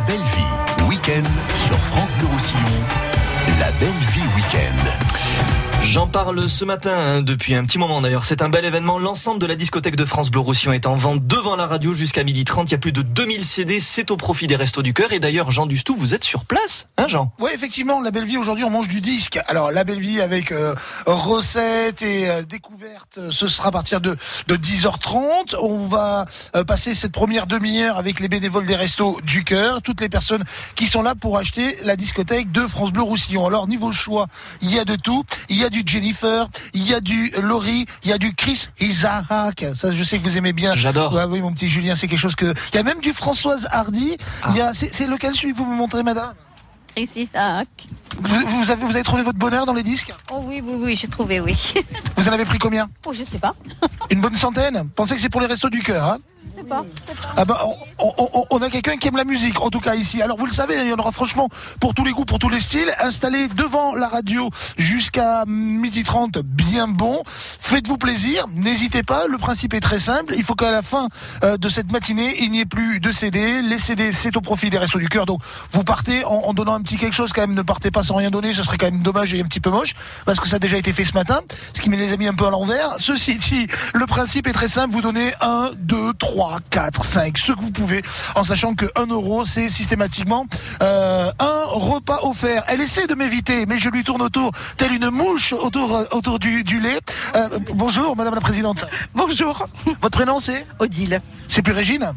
La belle vie, week-end sur France Bleu Roussillon. La belle vie week-end. J'en parle ce matin, hein, depuis un petit moment d'ailleurs. C'est un bel événement. L'ensemble de la discothèque de France Bleu Roussillon est en vente devant la radio jusqu'à midi 30. Il y a plus de 2000 CD. C'est au profit des Restos du Cœur. Et d'ailleurs, Jean Dustou, vous êtes sur place, hein, Jean? Oui, effectivement, La Belle Vie, aujourd'hui, on mange du disque. Alors, La Belle Vie avec euh, recettes et euh, découvertes, ce sera à partir de, de 10h30. On va euh, passer cette première demi-heure avec les bénévoles des Restos du Cœur, toutes les personnes qui sont là pour acheter la discothèque de France Bleu Roussillon. Alors, niveau choix, il y a de tout. Il y a du Jennifer, il y a du Laurie, il y a du Chris Isaac. Ça, je sais que vous aimez bien. J'adore. Ouais, oui, mon petit Julien, c'est quelque chose que. Il y a même du Françoise Hardy. Il y a, c'est c'est lequel celui que vous me montrez, madame? Chris Isaac. vous, vous avez, vous avez trouvé votre bonheur dans les disques? Oh oui, oui, oui, j'ai trouvé, oui. Vous en avez pris combien? Oh, je sais pas. Une bonne centaine? Pensez que c'est pour les restos du cœur, hein? On a quelqu'un qui aime la musique, en tout cas ici. Alors vous le savez, il y en aura franchement pour tous les goûts, pour tous les styles. Installé devant la radio jusqu'à midi 30, bien bon. Faites-vous plaisir, n'hésitez pas. Le principe est très simple. Il faut qu'à la fin euh, de cette matinée, il n'y ait plus de CD. Les CD, c'est au profit des restos du cœur. Donc vous partez en, en donnant un petit quelque chose quand même. Ne partez pas sans rien donner, ce serait quand même dommage et un petit peu moche parce que ça a déjà été fait ce matin. Ce qui met les amis un peu à l'envers. Ceci dit, le principe est très simple. Vous donnez 1, 2, 3, 4, 5, ce que vous pouvez, en sachant que 1 euro, c'est systématiquement euh, un repas offert. Elle essaie de m'éviter, mais je lui tourne autour, telle une mouche autour, euh, autour du, du lait. Euh, bonjour, Madame la Présidente. Bonjour, Votre prénom, c'est? Odile. C'est plus Régine?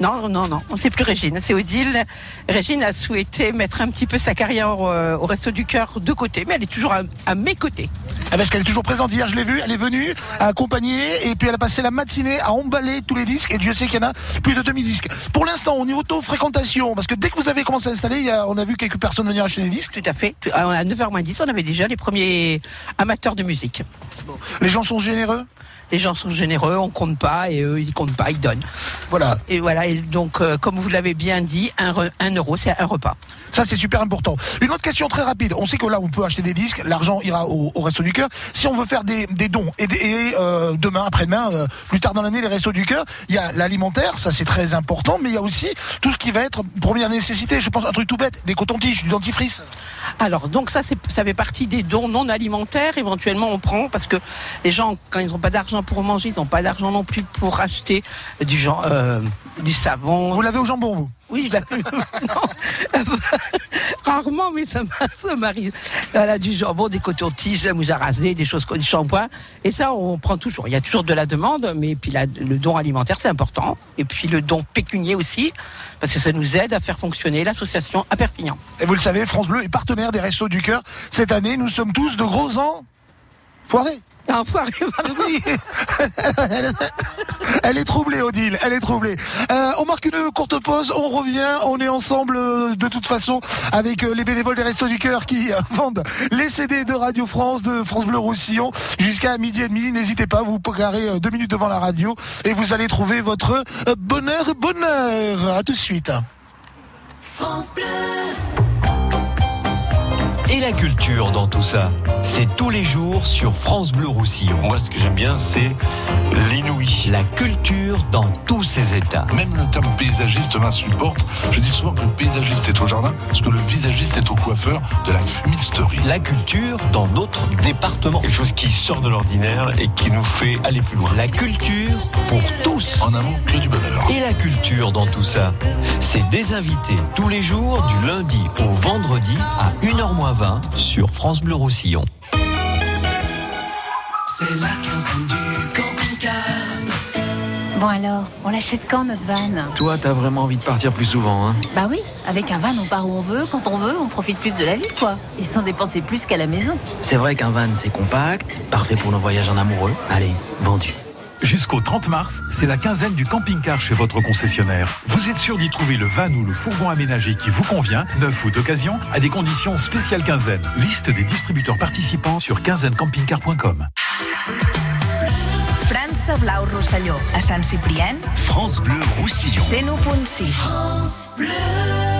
Non, non, non, c'est plus Régine, c'est Odile. Régine a souhaité mettre un petit peu sa carrière euh, au Resto du Cœur de côté, mais elle est toujours à, à mes côtés. Ah, Parce qu'elle est toujours présente. Hier, je l'ai vue, elle est venue à accompagner et puis elle a passé la matinée à emballer tous les disques et Dieu sait qu'il y en a plus de demi-disques. Pour l'instant, au niveau taux fréquentation, parce que dès que vous avez commencé à installer, il y a, on a vu quelques personnes venir acheter des disques. Tout à fait. À 9h10, on avait déjà les premiers amateurs de musique. Les gens sont généreux? Les gens sont généreux, on compte pas et eux ils comptent pas, ils donnent. Voilà. Et voilà, et donc euh, comme vous l'avez bien dit, un, re- un euro c'est un repas. Ça, c'est super important. Une autre question très rapide. On sait que là, on peut acheter des disques. L'argent ira au, au Resto du Cœur. Si on veut faire des, des dons, et, euh, demain, après-demain, euh, plus tard dans l'année, les Restos du Cœur, il y a l'alimentaire, ça c'est très important, mais il y a aussi tout ce qui va être première nécessité. Je pense un truc tout bête, des cotons-tiges, du dentifrice. Alors, donc ça, ça fait partie des dons non alimentaires. Éventuellement, on prend parce que les gens, quand ils n'ont pas d'argent pour manger, ils n'ont pas d'argent non plus pour acheter du genre, euh, du savon. Vous l'avez au jambon, vous? Oui, je l'ai- non. Rarement, mais ça, m'a- ça m'arrive. Voilà, du jambon, des cotons-tiges, la mousse à raser, des choses comme du shampoing. Et ça, on prend toujours. Il y a toujours de la demande, mais puis le don alimentaire, c'est important. Et puis le don pécunier aussi, parce que ça nous aide à faire fonctionner l'association à Perpignan. Et vous le savez, France Bleu est partenaire des Restos du Cœur. Cette année, nous sommes tous de gros ans foirés. Enfoiré, Oui. elle, est troublée, Odile. Elle est troublée. Euh, on marque une courte pause. On revient. On est ensemble euh, de toute façon avec euh, les bénévoles des Restos du Cœur qui vendent les CD de Radio France, de France Bleu Roussillon jusqu'à midi et demi. N'hésitez pas, vous carrez deux minutes devant la radio et vous allez trouver votre bonheur, bonheur. À tout de suite. Et la culture dans tout ça, c'est tous les jours sur France Bleu Roussillon. Moi, ce que j'aime bien, c'est l'inouï. La culture dans tous ses états. Même le terme paysagiste m'insupporte. Je dis souvent que le paysagiste est au jardin, parce que le visagiste est au coiffeur de la fumisterie. La culture dans notre département. Quelque chose qui sort de l'ordinaire et qui nous fait aller plus loin. La culture pour tous. En amont, que du bonheur. Et la culture dans tout ça, c'est des invités tous les jours du lundi au vendredi à 1h20 sur France Bleu Roussillon. Bon alors, on l'achète quand notre van Toi, t'as vraiment envie de partir plus souvent, hein? Bah oui, avec un van on part où on veut, quand on veut, on profite plus de la vie quoi. Et sans dépenser plus qu'à la maison. C'est vrai qu'un van, c'est compact, parfait pour nos voyages en amoureux. Allez, vendu. Jusqu'au 30 mars, c'est la quinzaine du camping-car chez votre concessionnaire. Vous êtes sûr d'y trouver le van ou le fourgon aménagé qui vous convient, neuf ou d'occasion, à des conditions spéciales quinzaine. Liste des distributeurs participants sur quinzainecampingcar.com. França Blau Rosselló, a Sant Ciprián, France Bleu Roussillon. 101.6. It's been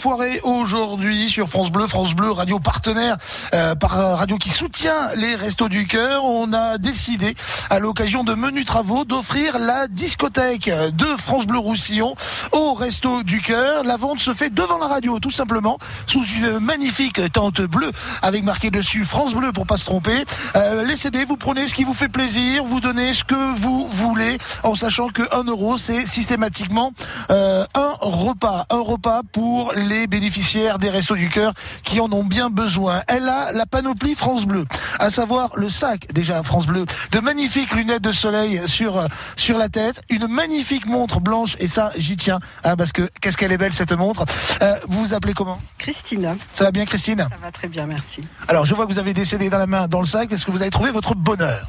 enfoirés aujourd'hui sur France Bleu, France Bleu, radio partenaire euh, par euh, radio qui soutient les Restos du Cœur. On a décidé, à l'occasion de menus travaux, d'offrir la discothèque de France Bleu Roussillon au Resto du Cœur. La vente se fait devant la radio, tout simplement, sous une magnifique tente bleue avec marqué dessus France Bleu pour pas se tromper. Euh, les CD, vous prenez ce qui vous fait plaisir, vous donnez ce que vous voulez, en sachant que 1 euro, c'est systématiquement euh, un repas, un repas pour les bénéficiaires des Restos du Cœur qui en ont bien besoin. Elle a la panoplie France Bleu, à savoir le sac déjà France Bleu, de magnifiques lunettes de soleil sur euh, sur la tête, une magnifique montre blanche et ça j'y tiens hein, parce que qu'est-ce qu'elle est belle cette montre. Euh, vous vous appelez comment? Christine. Ça va bien Christine? Ça va très bien, merci. Alors je vois que vous avez CD dans la main, dans le sac. Est-ce que vous avez trouvé votre bonheur?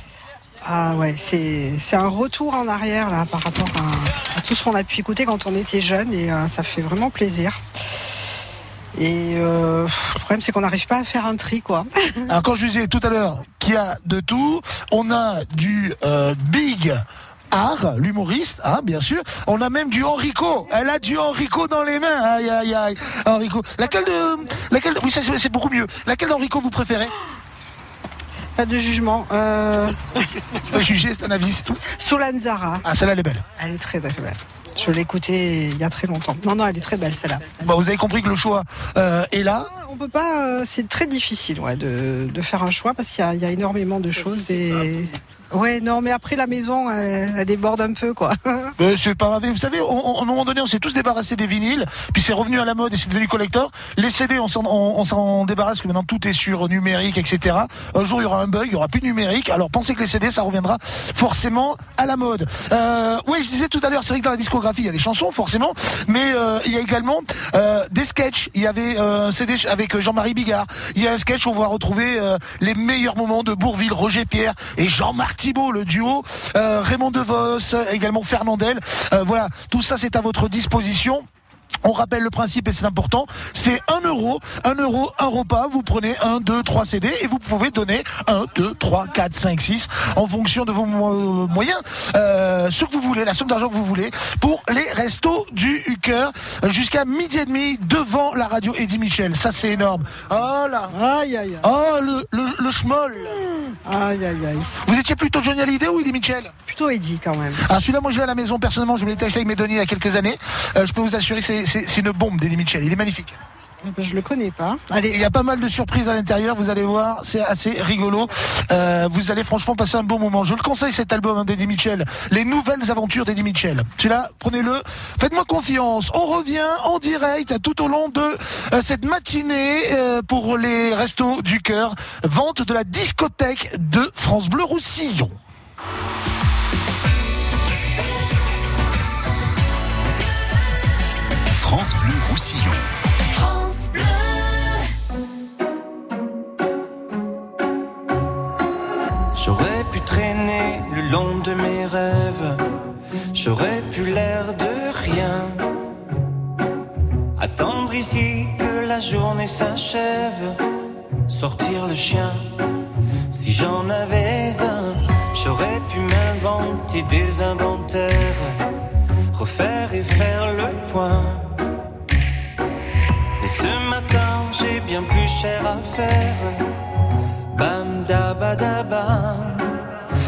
Ah ouais, c'est c'est un retour en arrière là par rapport à, à tout ce qu'on a pu écouter quand on était jeune et euh, ça fait vraiment plaisir. Et euh, le problème c'est qu'on n'arrive pas à faire un tri quoi. Alors quand je disais tout à l'heure qu'il y a de tout, on a du euh, Big Art, l'humoriste, hein, bien sûr. On a même du Enrico. Elle a du Enrico dans les mains. Aïe, aïe, aïe. Enrico. Laquelle de, laquelle, oui, ça, c'est beaucoup mieux. Laquelle d'Enrico vous préférez? Pas de jugement. Euh, Pas juger, c'est un avis, c'est tout? Solanzara. Ah, celle-là, elle est belle. Elle est très très belle. Je l'ai écoutée il y a très longtemps. Non non, elle est très belle celle-là. Bon, vous avez compris que le choix euh, est là. On peut pas. euh, c'est très difficile ouais, de, de faire un choix parce qu'il y y a énormément de choses et. Ouais, non, mais après la maison, elle, déborde un peu, quoi. Euh, c'est pas grave. Vous savez, on- on- à un moment donné, on s'est tous débarrassés des vinyles, puis c'est revenu à la mode et c'est devenu collector. Les CD, on s'en, on, on débarrasse, que maintenant tout est sur numérique, etc. Un jour, il y aura un bug, il y aura plus de numérique. Alors pensez que les CD, ça reviendra forcément à la mode. Euh, oui, je disais tout à l'heure, c'est vrai que dans la discographie, il y a des chansons, forcément, mais euh, il y a également euh, des sketchs. Il y avait euh, un CD avec Jean-Marie Bigard. Il y a un sketch où on va retrouver les meilleurs moments de Bourville, Roger Pierre et Jean-Marc Thibault, le duo. Euh, Raymond DeVos, également Fernandel. Euh, voilà, tout ça c'est à votre disposition. On rappelle le principe et c'est important, c'est 1 euro, 1 euro, un repas, vous prenez 1, 2, 3 CD et vous pouvez donner 1, 2, 3, 4, 5, 6 en fonction de vos mo- moyens, euh, ce que vous voulez, la somme d'argent que vous voulez pour les restos du cœur jusqu'à midi et demi devant la radio Eddie Michel, ça c'est énorme. Oh là Aïe, aïe, aïe. Oh le, le, le schmoll Aïe, aïe, aïe. Vous étiez plutôt Johnny Hallyday ou Eddie Michel? Plutôt Eddie, quand même. ah, celui-là, moi, je l'ai à la maison. Personnellement, je me l'étais acheté avec mes deniers il y a quelques années. Euh, je peux vous assurer que c'est- c'est une bombe d'Eddie Mitchell. Il est magnifique. Eh ben, Je le connais pas. Allez, il y a pas mal de surprises à l'intérieur. Vous allez voir, c'est assez rigolo. Euh, vous allez franchement passer un bon moment. Je le conseille cet album hein, d'Eddie Mitchell. Les nouvelles aventures d'Eddie Mitchell. Celui-là, prenez-le. Faites-moi confiance. On revient en direct tout au long de euh, cette matinée euh, pour les restos du cœur. Vente de la discothèque de France Bleu Roussillon. France Bleu Roussillon. France Bleu. J'aurais pu traîner le long de mes rêves, j'aurais pu l'air de rien. Attendre ici que la journée s'achève, sortir le chien. Si j'en avais un, j'aurais pu m'inventer des inventaires, refaire et faire le point. Ce matin, j'ai bien plus cher à faire. Bam da ba da bam.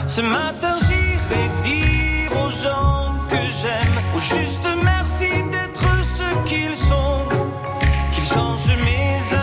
Ce matin j'irai dire aux gens que j'aime, au juste merci d'être ce qu'ils sont, qu'ils changent mes heures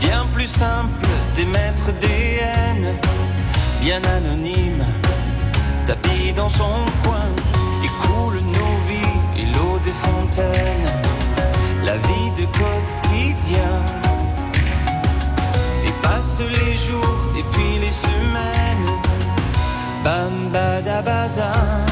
Bien plus simple d'émettre des haines Bien anonymes tapis dans son coin, écoule nos vies et l'eau des fontaines, la vie de quotidien. Et passe passent les jours et puis les semaines. Bam badabada.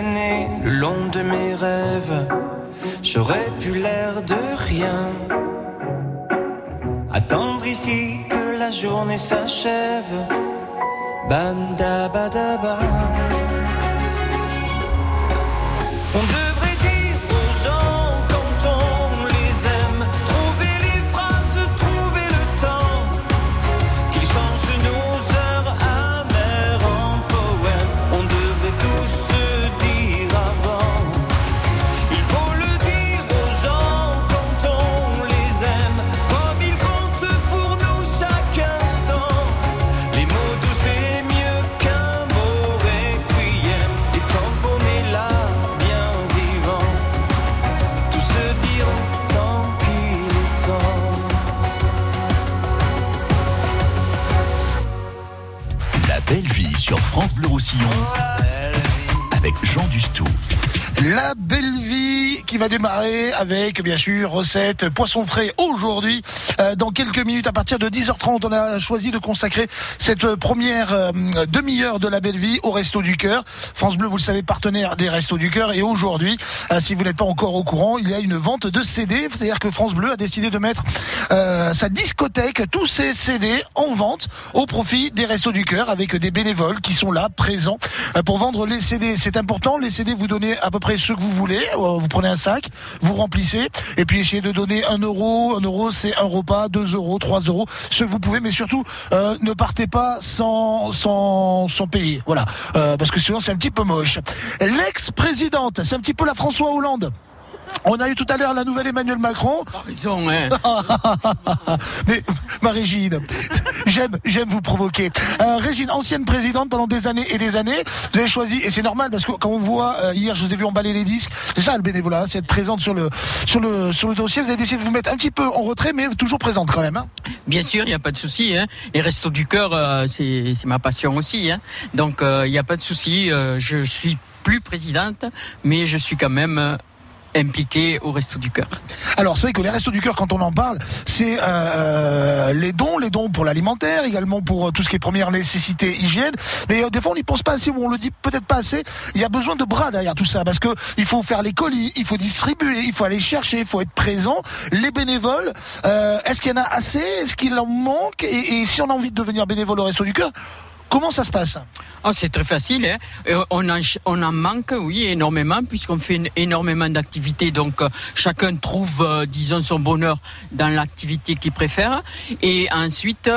Le long de mes rêves, j'aurais pu l'air de rien. Attendre ici que la journée s'achève. Bam da Roussillon avec Jean Dustou. Va démarrer avec bien sûr recette poisson frais aujourd'hui. Euh, dans quelques minutes à partir de 10h30, on a choisi de consacrer cette euh, première euh, demi-heure de la belle vie au Resto du Cœur. France Bleu, vous le savez, partenaire des Restos du Cœur. Et aujourd'hui, si vous n'êtes pas encore au courant, il y a une vente de CD. C'est-à-dire que France Bleu a décidé de mettre sa discothèque, tous ses CD en vente au profit des Restos du Cœur avec des bénévoles qui sont là, présents, pour vendre les CD. C'est important. Les CD, vous donnez à peu près ce que vous voulez. Vous prenez un sac, vous remplissez, et puis essayez de donner un euro. Un euro, c'est un repas, deux euros, trois euros, ce que vous pouvez. Mais surtout, euh, ne partez pas sans sans sans payer. Voilà, Euh, parce que sinon c'est un petit peu moche. L'ex-présidente, c'est un petit peu la François Hollande. On a eu tout à l'heure la nouvelle Emmanuel Macron. raison, hein. Mais Marie-Gine, j'aime, j'aime vous provoquer. Euh, Régine, ancienne présidente pendant des années et des années, vous avez choisi, et c'est normal parce que quand on voit euh, hier, je vous ai vu emballer les disques, c'est ça le bénévolat, c'est être présente sur le sur le sur le dossier. Vous avez décidé de vous mettre un petit peu en retrait, mais toujours présente quand même. Hein. Bien sûr, il n'y a pas de souci. Hein. Les restos du cœur, euh, c'est c'est ma passion aussi. Hein. Donc, il n'y a pas de souci. je suis plus présidente, mais je suis quand même impliquée au resto du cœur. Alors c'est vrai que les restos du cœur, quand on en parle, c'est euh, euh, les dons, les dons pour l'alimentaire, également pour euh, tout ce qui est première nécessité, hygiène. Mais euh, des fois on n'y pense pas assez ou on le dit peut-être pas assez. Il y a besoin de bras derrière tout ça parce que il faut faire les colis, il faut distribuer, il faut aller chercher, il faut être présent. Les bénévoles, est-ce qu'il y en a assez? Est-ce qu'il en manque? Et, et si on a envie de devenir bénévole au resto du cœur, comment ça se passe? Oh, c'est très facile. Hein. Euh, on, en, manque, oui, énormément, puisqu'on fait énormément d'activités. Donc, euh, chacun trouve, euh, disons, son bonheur dans l'activité qu'il préfère. Et ensuite,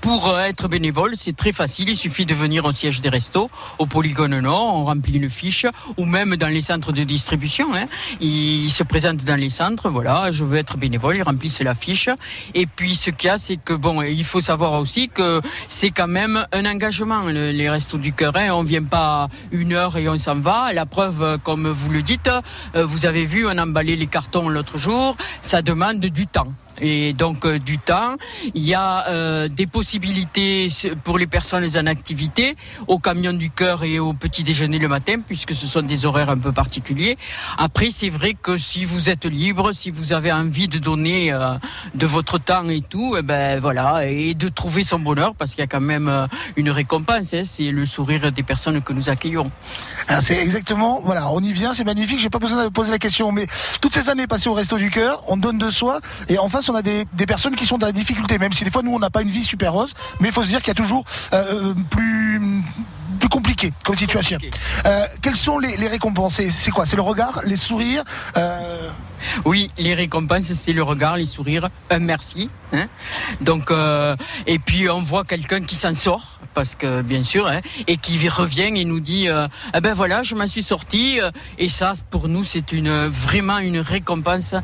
pour être bénévole, c'est très facile. Il suffit de venir au siège des restos, au Polygone Nord, on remplit une fiche, ou même dans les centres de distribution. Hein. Ils se présentent dans les centres, voilà, je veux être bénévole, ils remplissent la fiche. Et puis, ce qu'il y a, c'est que, bon, il faut savoir aussi que c'est quand même un engagement, le- les restos du cœur. Hein. On vient pas une heure et on s'en va. La preuve, euh, comme vous le dites, euh, vous avez vu, on emballait les cartons l'autre jour, ça demande du temps. Et donc euh, du temps, il y a euh, des possibilités pour les personnes en activité au camion du cœur et au petit déjeuner le matin, puisque ce sont des horaires un peu particuliers. Après, c'est vrai que si vous êtes libre, si vous avez envie de donner euh, de votre temps et tout, eh ben voilà, et de trouver son bonheur, parce qu'il y a quand même une récompense, hein, c'est le sourire des personnes que nous accueillons. Ah, c'est exactement, voilà, on y vient, c'est magnifique, j'ai pas besoin de poser la question, mais toutes ces années passées au Resto du Cœur, on donne de soi, et en face on a des, des personnes qui sont dans la difficulté, même si des fois nous on n'a pas une vie super rose, mais il faut se dire qu'il y a toujours euh, plus plus compliqué comme situation. Euh, quelles sont les, les récompenses? C'est- quoi? C'est le regard, les sourires euh... Oui, les récompenses, c'est le regard, les sourires, un merci. hein. Donc, euh, et puis on voit quelqu'un qui s'en sort parce que bien sûr, hein, et qui revient et nous dit, euh, eh ben voilà, je m'en suis sorti. euh, Et ça, pour nous, c'est une vraiment une récompense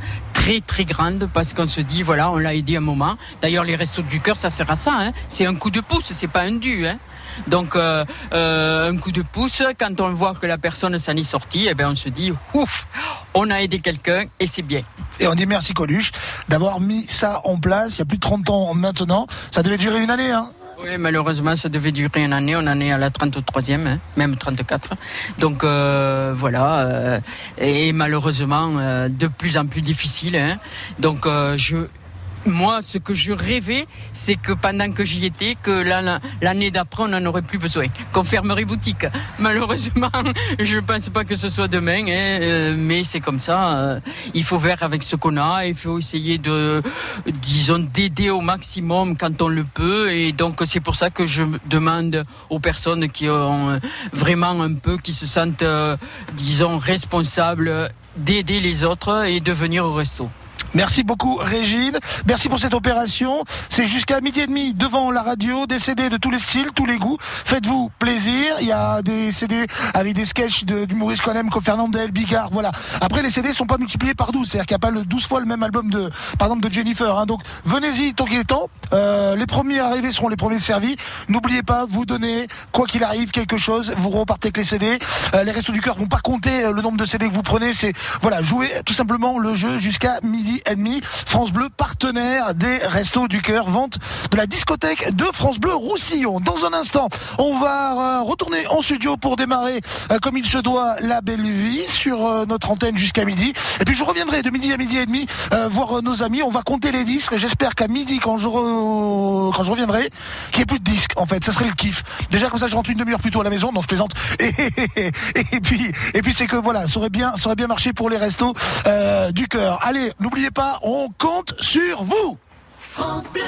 très très grande parce qu'on se dit, voilà, on l'a aidé un moment. D'ailleurs, les restos du cœur, ça sert à ça. Hein. C'est un coup de pouce, c'est pas un dû. Hein. Donc euh, euh, un coup de pouce, quand on voit que la personne s'en est sortie, eh ben on se dit ouf, on a aidé quelqu'un et c'est bien. Et on dit merci Coluche d'avoir mis ça en place il y a plus de 30 ans maintenant. Ça devait durer une année, hein Oui, malheureusement, ça devait durer une année. On en est à la 33e, hein, même 34. Donc euh, voilà, euh, et malheureusement, euh, de plus en plus difficile. hein. Donc je. Moi, ce que je rêvais, c'est que pendant que j'y étais, que la- l'année d'après, on n'en aurait plus besoin, qu'on fermerait boutique. Malheureusement, je ne pense pas que ce soit demain, hein, euh, mais c'est comme ça. euh, il faut faire avec ce qu'on a, il faut essayer de, disons, d'aider au maximum quand on le peut, et donc c'est pour ça que je demande aux personnes qui ont vraiment un peu, qui se sentent, euh, disons, responsables d'aider les autres et de venir au resto. Merci beaucoup Régine. Merci pour cette opération. C'est jusqu'à midi et demi devant la radio, des CD de tous les styles, tous les goûts. Faites-vous plaisir. Il y a des CD avec des sketchs de- d'humoristes qu'on aime comme Fernandel, Bigard, voilà. Après les CD sont pas multipliés par 12, c'est-à-dire qu'il n'y a pas le 12 fois le même album de par exemple de Jennifer hein. Donc venez-y tant qu'il est temps. Euh, les premiers arrivés seront les premiers servis. N'oubliez pas, vous donnez quoi qu'il arrive quelque chose, vous repartez avec les CD. Euh, les restos du cœur vont pas compter euh, le nombre de CD que vous prenez, c'est voilà, jouez tout simplement le jeu jusqu'à midi et demi. France Bleu, partenaire des Restos du Cœur, vente de la discothèque de France Bleu Roussillon. Dans un instant, on va euh, retourner en studio pour démarrer euh, comme il se doit la belle vie sur euh, notre antenne jusqu'à midi. Et puis je reviendrai de midi à midi et demi voir nos amis. On va compter les disques. et J'espère qu'à midi, quand je, quand je reviendrai, qu'il n'y ait plus de disques. En fait, ça serait le kiff. Déjà comme ça, je rentre une demi-heure plus tôt à la maison. Non, je plaisante. Et, et puis, et puis c'est que voilà, ça aurait bien, ça aurait bien marché pour les restos du cœur. Allez, n'oubliez pas, on compte sur vous. France Bleu.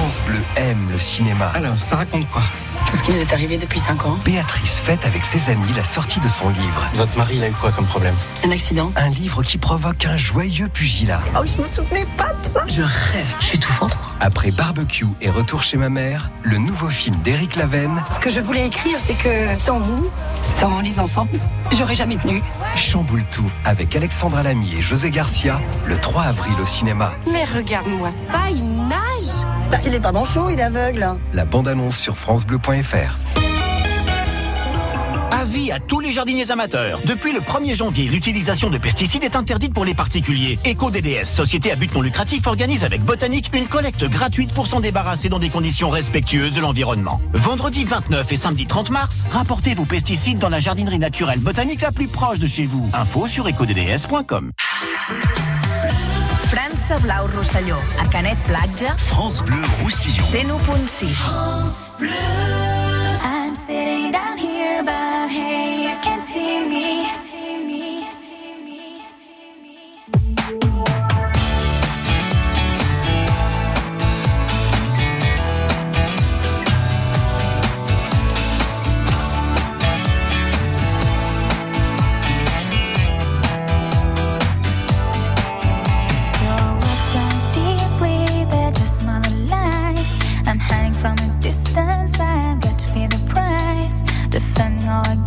France Bleu aime le cinéma. Alors, ça raconte quoi? Tout ce qui nous est arrivé depuis 5 ans. Béatrice fête avec ses amis la sortie de son livre. Votre mari, il a eu quoi comme problème? Un accident Un livre qui provoque un joyeux pugilat. Oh, je me souvenais pas de ça Je rêve, je suis étouffante. Après Barbecue et Retour chez ma mère, le nouveau film d'Éric Lavenne Ce que je voulais écrire, c'est que sans vous, sans les enfants, j'aurais jamais tenu. chamboule tout avec Alexandra Lamy et José Garcia le 3 avril au cinéma. Mais regarde-moi ça, il nage bah, Il est pas manchot, il est aveugle. La bande-annonce sur francebleu.fr. Avis à tous les jardiniers amateurs. Depuis le 1er janvier, l'utilisation de pesticides est interdite pour les particuliers. EcoDDS, société à but non lucratif, organise avec Botanique une collecte gratuite pour s'en débarrasser dans des conditions respectueuses de l'environnement. Vendredi 29 et samedi 30 mars, rapportez vos pesticides dans la jardinerie naturelle botanique la plus proche de chez vous. Info sur ecodds.com. França Blau Rosselló, a Canet Platja, France Bleu Roussillon. 101.6. France Bleu.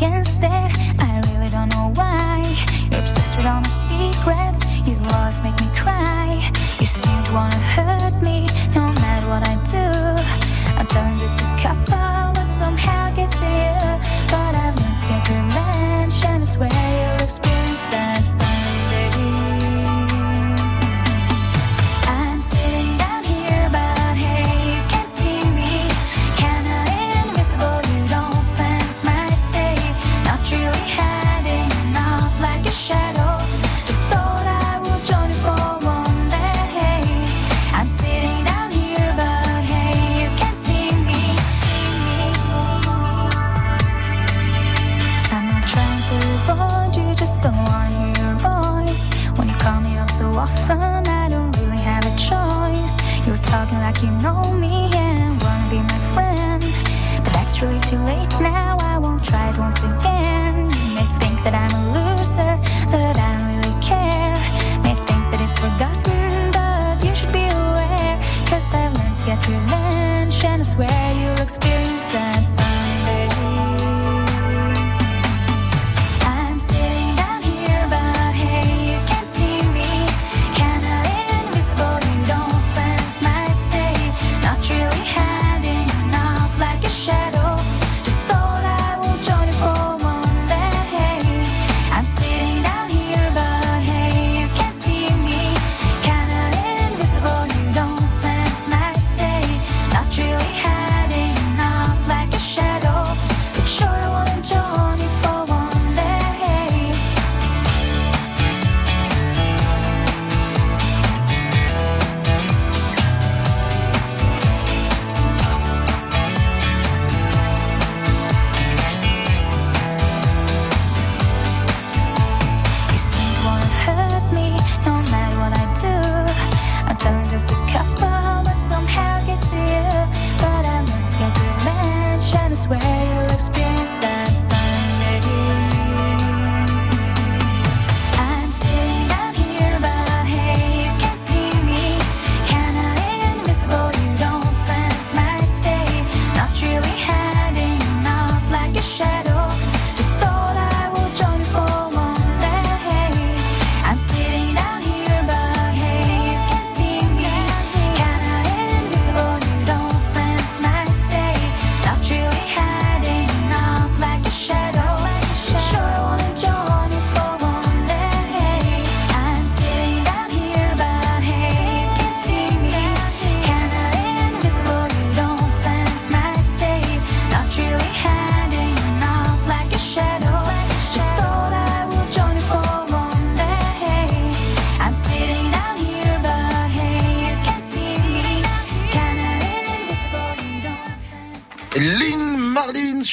Against it, I really don't know why. You're obsessed with all my secrets, you always make me forgotten, but you should be aware. Cause I've learned to get revenge. and is where you'll experience that.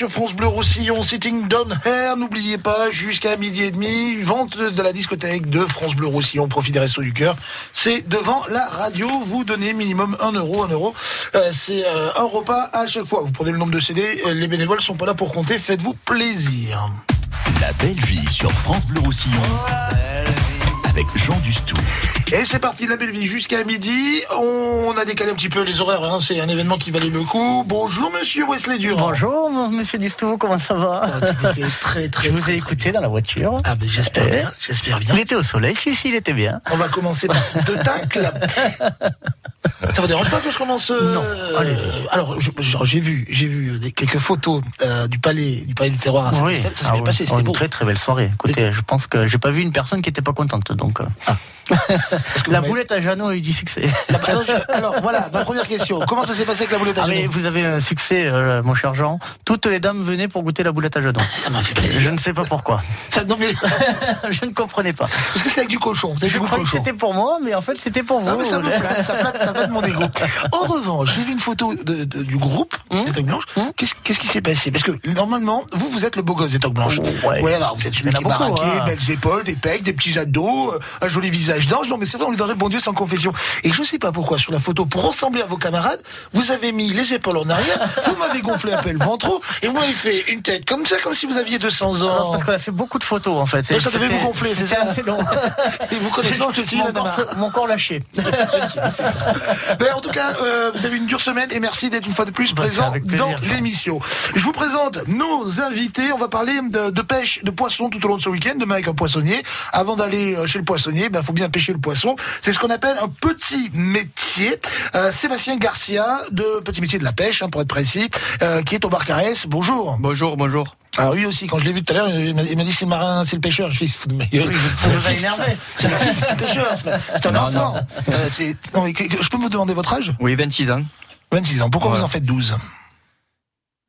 Sur France Bleu Roussillon, Sitting Down Here. N'oubliez pas, jusqu'à midi et demi, vente de la discothèque de France Bleu Roussillon, profit des Restos du Cœur. C'est devant la radio. Vous donnez minimum 1 euro, 1 euro. Euh, c'est euh, un repas à chaque fois. Vous prenez le nombre de CD. euh, Les bénévoles sont pas là pour compter. Faites-vous plaisir. La belle vie sur France Bleu Roussillon. Avec Jean Dustou. Et c'est parti, la belle vie jusqu'à midi. On a décalé un petit peu les horaires. hein. C'est un événement qui valait le coup. Bonjour, monsieur Wesley Durand. Bonjour, monsieur Dustou, comment ça va? Très, très, Je vous ai écouté dans la voiture. Ah, ben j'espère Eh, bien, j'espère bien. Il était au soleil, celui-ci, il était bien. On va commencer par deux tacles. Ça vous dérange pas que je commence Non, Alors, je- je- j'ai vu, j'ai vu des- quelques photos euh, du palais, du palais des terroirs à Oui. Saint-Estelle. Ça s'est Ah bien oui. passé, Oh, c'était une beau. très très belle soirée. Écoutez, je pense que j'ai pas vu une personne qui était pas contente. Donc, euh. La boulette à Jeannot a eu du succès. Alors, je- alors, voilà, ma première question. Comment ça s'est passé avec la boulette à Ah, mais vous avez un succès, euh, mon cher Jean. Toutes les dames venaient pour goûter la boulette à Jeannot. Ça m'a fait plaisir. Je ne sais pas pourquoi. Ça, non, mais... je ne comprenais pas. Est-ce que c'est avec du cochon Je croyais que c'était pour moi, mais en fait c'était pour vous. Ah, mais ça me flatte, ça flatte, ça flatte mon ego. En revanche, j'ai vu une photo de, de- du groupe Hum des Toques Blanches. Qu'est-ce qu'est-ce qui s'est passé? Parce que normalement, vous, vous êtes le beau gosse des Toques Blanches. Ouais. alors vous êtes celui qui est baraqué, hein. belles épaules, des pecs, des petits ados, euh, un joli visage d'ange. Non, mais c'est vrai, on lui donnerait le bon Dieu sans confession. Et je sais pas pourquoi, sur la photo, pour ressembler à vos camarades, vous avez mis les épaules en arrière, vous m'avez gonflé un peu le ventre, et vous m'avez fait une tête comme ça, comme si vous aviez 200 ans. Alors, parce qu'on a fait beaucoup de photos en fait. Donc ça devait vous gonfler, c'est ça assez long. Et vous connaissant, je suis mon, corps, mon corps lâché. C'est ça. Mais en tout cas, euh, vous avez une dure semaine et merci d'être une fois de plus Bah, c'est présent dans l'émission. Je vous présente nos invités. On va parler de, de pêche de poissons tout au long de ce week-end, demain avec un poissonnier. Avant d'aller euh, chez le poissonnier, il faut bien pêcher le poisson. C'est ce qu'on appelle un petit métier. Euh, Sébastien Garcia, de Petit Métier de la Pêche, hein, pour être précis, euh, qui est au bar Carès. Bonjour. Bonjour, bonjour. Alors lui aussi, quand je l'ai vu tout à l'heure, il m'a dit c'est le marin, c'est le pêcheur. Je suis fou de ma gueule. C'est le vous fils. C'est le fils pêcheur. c'est un Non, enfant. non. Euh, non, mais je peux me demander votre âge? Oui, 26 ans. 26 ans. Pourquoi Ouais. vous en faites 12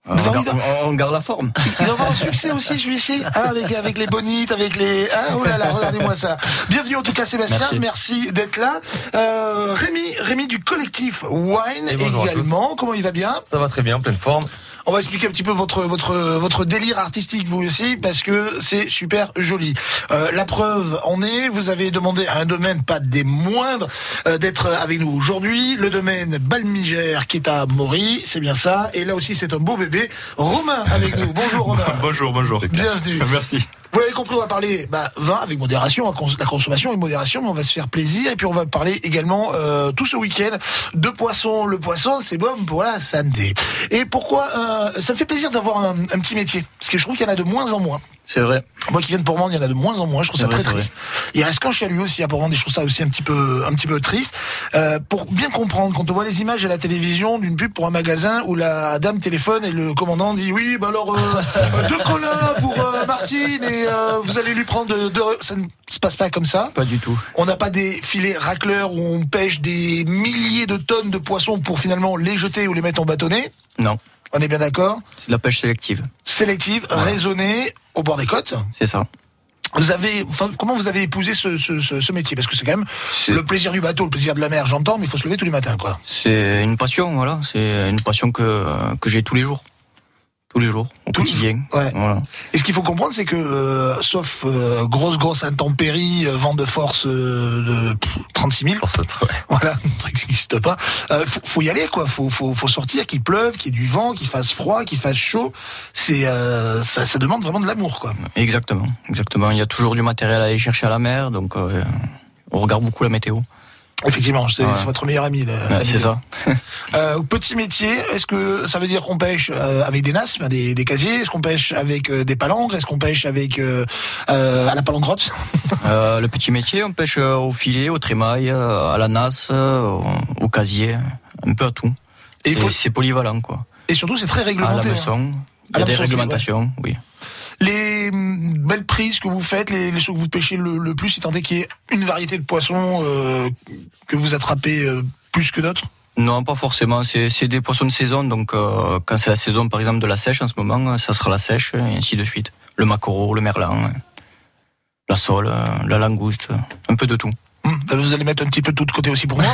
On garde, on- on garde la forme. Il va avoir un succès aussi celui-ci, hein, avec avec les bonites, avec les. Ah, oh là là, regardez-moi ça. Bienvenue en tout cas Sébastien, merci, Merci. d'être là. Euh, Rémi, Rémi du collectif Wine également. Comment il va bien? Ça va très bien, pleine forme. On va expliquer un petit peu votre votre votre délire artistique vous aussi parce que c'est super joli. Euh, la preuve en est, vous avez demandé à un domaine pas des moindres euh, d'être avec nous aujourd'hui, le domaine Balmigère qui est à Maury, c'est bien ça. Et là aussi c'est un beau bébé. Romain avec nous. Bonjour Romain. Bonjour, bonjour. Bienvenue. Merci. Vous l'avez compris, on va parler bah, vin avec modération, la cons- la consommation et modération, mais on va se faire plaisir. Et puis on va parler également euh, tout ce week-end de poisson. Le poisson, c'est bon pour la santé. Et pourquoi euh, Ça me fait plaisir d'avoir un petit métier, parce que je trouve qu'il y en a de moins en moins. C'est vrai. Moi qui viens de Portmande, il y en a de moins en moins. Je trouve ça vrai, très triste. Il reste qu'un chalut aussi à Portmande et je trouve ça aussi un petit peu, un petit peu triste. Euh, pour bien comprendre, quand on voit les images à la télévision d'une pub pour un magasin où la dame téléphone et le commandant dit oui, bah alors euh, euh, deux colas pour euh, Martine et vous allez lui prendre deux. Ça ne se passe pas comme ça. Pas du tout. On n'a pas des filets racleurs où on pêche des milliers de tonnes de poissons pour finalement les jeter ou les mettre en bâtonnet. Non. On est bien d'accord C'est de la pêche sélective. Sélective, raisonnée, au bord des côtes. C'est ça. Vous avez, enfin, comment vous avez épousé ce, ce, ce, ce métier? Parce que c'est quand même le plaisir du bateau, le plaisir de la mer, j'entends, mais il faut se lever tous les matins, quoi. C'est une passion, voilà. C'est une passion que, que j'ai tous les jours. Tous les jours, au quotidien. Ouais. Voilà. Et ce qu'il faut comprendre, c'est que, euh, sauf euh, grosse, grosse intempérie, euh, vent de force de pff, 36 000, voilà, un truc qui n'existe pas, faut, faut y aller, quoi. Faut, faut, faut sortir, qu'il pleuve, qu'il y ait du vent, qu'il fasse froid, qu'il fasse chaud. C'est, ça, ça demande vraiment de l'amour, quoi. Exactement, exactement. Il y a toujours du matériel à aller chercher à la mer, donc on regarde beaucoup la météo. Effectivement, c'est Ouais. votre meilleur ami. la- Ouais, la c'est ça. Euh, petit métier, est-ce que ça veut dire qu'on pêche euh, avec des nasses, des, des casiers? Est-ce qu'on pêche avec euh, des palangres Est-ce qu'on pêche avec à la palangrotte? Le petit métier, on pêche au filet, au trémail, à la nasse, au, casier, un peu à tout. Et il faut- C'est polyvalent, quoi. Et surtout, c'est très À réglementé. la hein. maçon, il À y la a des réglementations, oui. Les belles prises que vous faites, les, les que vous pêchez le, plus, si tant est qu'il y ait une variété de poissons euh, que vous attrapez euh, plus que d'autres? Non, pas forcément. C'est des poissons de saison. Donc, euh, quand c'est la saison, par exemple, de la sèche en ce moment, ça sera la sèche et ainsi de suite. Le maquereau, le merlan, la sole, la langouste, un peu de tout. Hum, Vous allez mettre un petit peu de tout de côté aussi pour moi.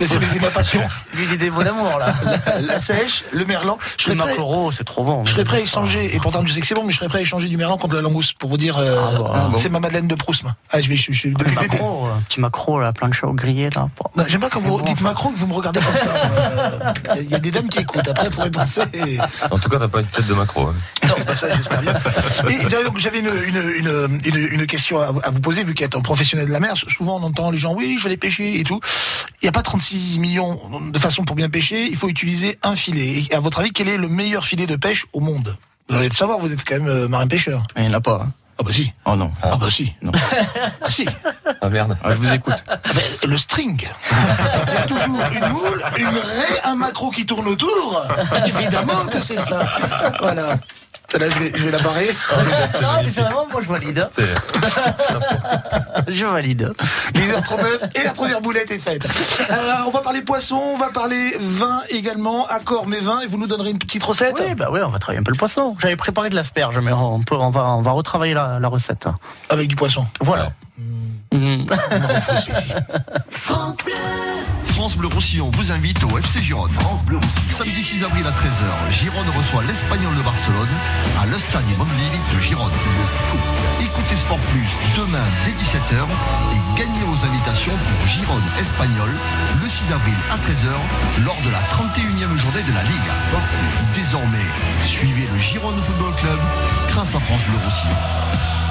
Mais c'est ma passion. Lui, des mots d'amour, là. La, la sèche, le merlan. Je Le serais prêt, c'est trop bon. je serais prêt à échanger, et pourtant je sais que c'est bon, mais je serais prêt à échanger du merlan contre la langouste pour vous dire, euh, Ah bon. c'est ma Madeleine de Proust. moi. Ah, je, je, je, je- depuis le début. Macro, un petit macro, là, plein de choses grillées, là. J'aime pas quand vous dites Macron que vous me regardez comme ça. Il y, a- y a des dames qui écoutent. Après, pour penser. En tout cas, t'as pas une tête de macro. hein. Non, bah ça, j'espère bien. J'avais- une, une, une, une, une question à, vous- à vous poser, vu qu'être un professionnel de la mer, souvent on entend les gens, oui, je vais aller pêcher et tout. Il n'y a pas 36 millions de façons pour bien pêcher, il faut utiliser un filet. Et à votre avis, quel est le meilleur filet de pêche au monde? Vous allez le savoir, vous êtes quand même euh, marin-pêcheur. Il n'y en a pas. hein. Ah bah si. Oh non. Ah bah si. Non. Ah si. Ah merde. Ah, je vous écoute. Ah ben, le string. Il y a toujours une moule, une raie, un macro qui tourne autour. Évidemment que c'est ça. Voilà. Là, je vais, je vais la barrer. Ah, mais c'est vraiment, moi, je valide. Je valide. 10h39 et la première boulette est faite. Euh, on va parler poisson, on va parler vin également, accord mais vin, et vous nous donnerez une petite recette Oui, bah oui, on va travailler un peu le poisson. J'avais préparé de l'asperge, mais on, peut, on, va, on va retravailler la, la recette. Avec du poisson. Voilà. France Bleu. France Bleu Roussillon vous invite au FC Gironde. France Bleu Roussillon. Samedi 6 avril à 13h, Gironde reçoit l'Espagnol de Barcelone à l'Estade Mondeville de Gironde. Écoutez Sport Plus demain dès 17h et gagnez vos invitations pour Gironde Espagnol le 6 avril à 13h lors de la 31e journée de la Ligue. Désormais, suivez le Gironde Football Club grâce à France Bleu Roussillon.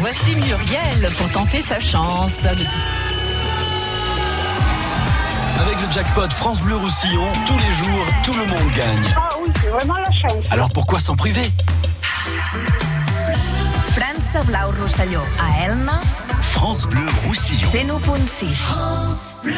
Voici Muriel pour tenter sa chance. Avec le jackpot France Bleu Roussillon, tous les jours, tout le monde gagne. Ah oui, c'est vraiment la chance. Alors pourquoi s'en priver? França Blau Rosselló, a Elna, France Bleu Roussillon. 101.6. France Bleu.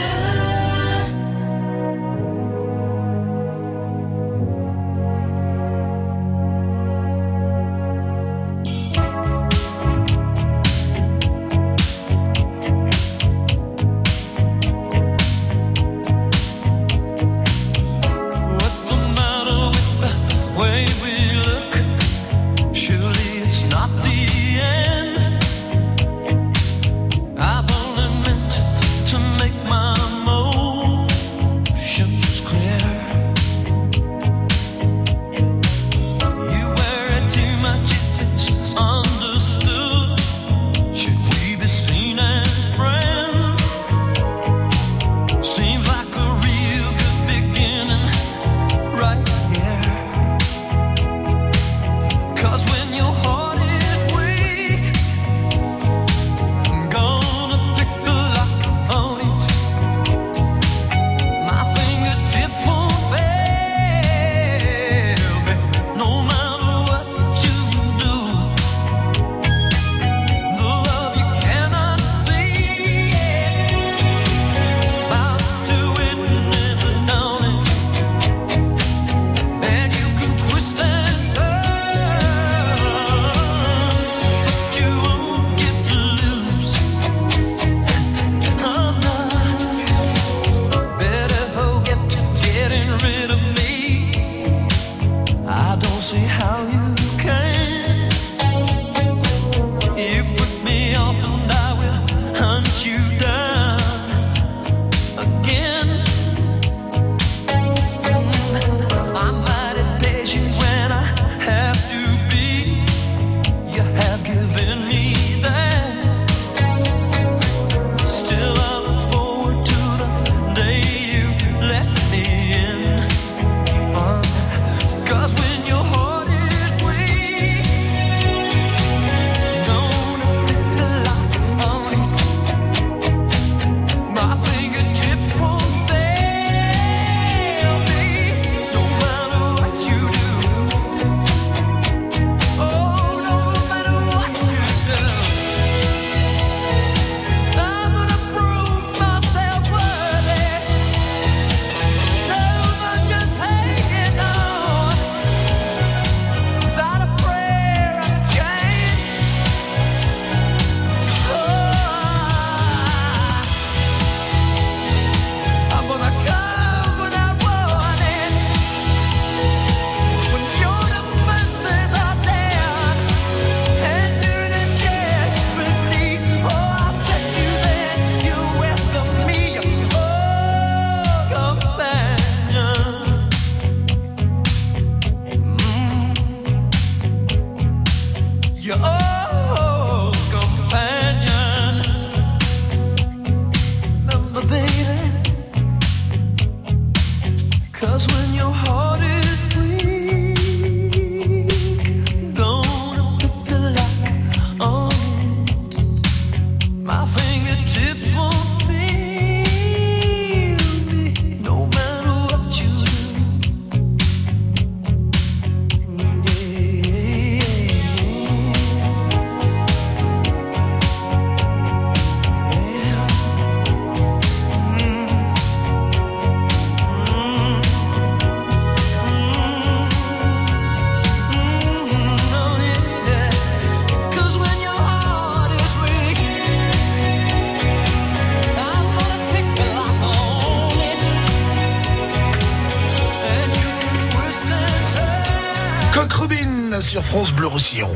Roussillon.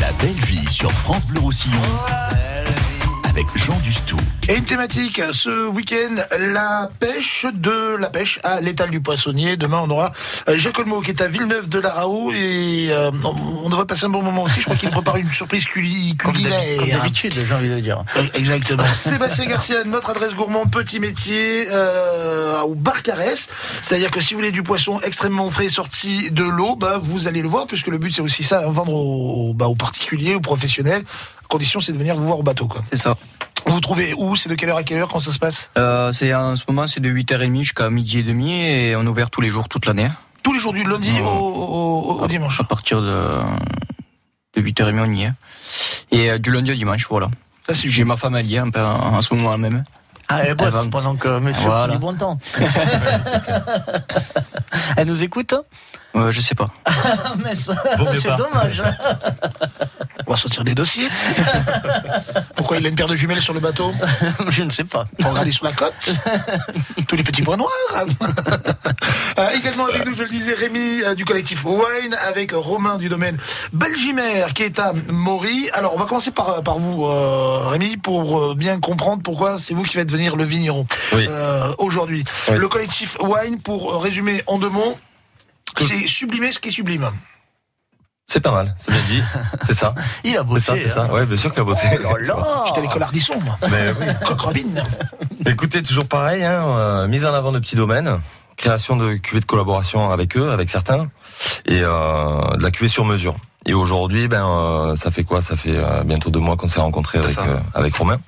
La belle vie sur France Bleu Roussillon. Avec Jean Dustou. Et une thématique ce week-end, la pêche de la pêche à l'étal du poissonnier. Demain, on aura euh, Jacques Olmo qui est à Villeneuve de la Raoult et euh, on devrait passer un bon moment aussi. Je crois qu'il prépare une surprise culinaire. comme d'habitude, j'ai envie de dire. Exactement. Sébastien Garcia, notre adresse gourmand, petit métier, euh, au Barcarès. C'est-à-dire que si vous voulez du poisson extrêmement frais sorti de l'eau, bah, vous allez le voir, puisque le but c'est aussi ça, hein, vendre aux, bah, aux particuliers, aux professionnels. Condition c'est de venir vous voir au bateau. C'est ça. Vous trouvez où? C'est de quelle heure à quelle heure? Comment ça se passe? Euh, c'est en ce moment c'est de 8h30 jusqu'à midi et demi et on est ouvert tous les jours toute l'année. Tous les jours du lundi au, au- au dimanche. À partir de, de 8h30 on y est. Et euh, du lundi au dimanche, voilà. J'ai ma femme alliée en, en ce moment même. Ah, elle bosse pendant que monsieur Voilà. prend du bon temps. elle nous écoute Euh, je sais pas. Mais ça- C'est dommage. On va sortir des dossiers. Pourquoi il a une paire de jumelles sur le bateau Je ne sais pas. Pour regarder sur la côte. Tous les petits points noirs. Euh, également avec nous, je le disais, Rémi euh, du collectif Wine, avec Romain du domaine Belgimer qui est à Maury. Alors, on va commencer par, par vous, euh, Rémi, pour euh, bien comprendre pourquoi c'est vous qui faites venir le vigneron Oui. euh, aujourd'hui. Oui. Le collectif Wine, pour euh, résumer en deux mots, c'est sublimer ce qui est sublime. C'est pas mal, c'est bien dit. C'est ça. Il a C'est bossé. ça, c'est ça. hein. Ouais, bien sûr qu'il a bossé. Oh là là. J'étais à l'école Ardisson, moi. Mais oui. Coq Robin. Écoutez, toujours pareil, hein, euh, mise en avant de petits domaines, création de cuvées de collaboration avec eux, avec certains, et euh, de la cuvée sur mesure. Et aujourd'hui, ben, euh, ça fait quoi? Ça fait euh, bientôt deux mois qu'on s'est rencontrés avec, euh, avec Romain.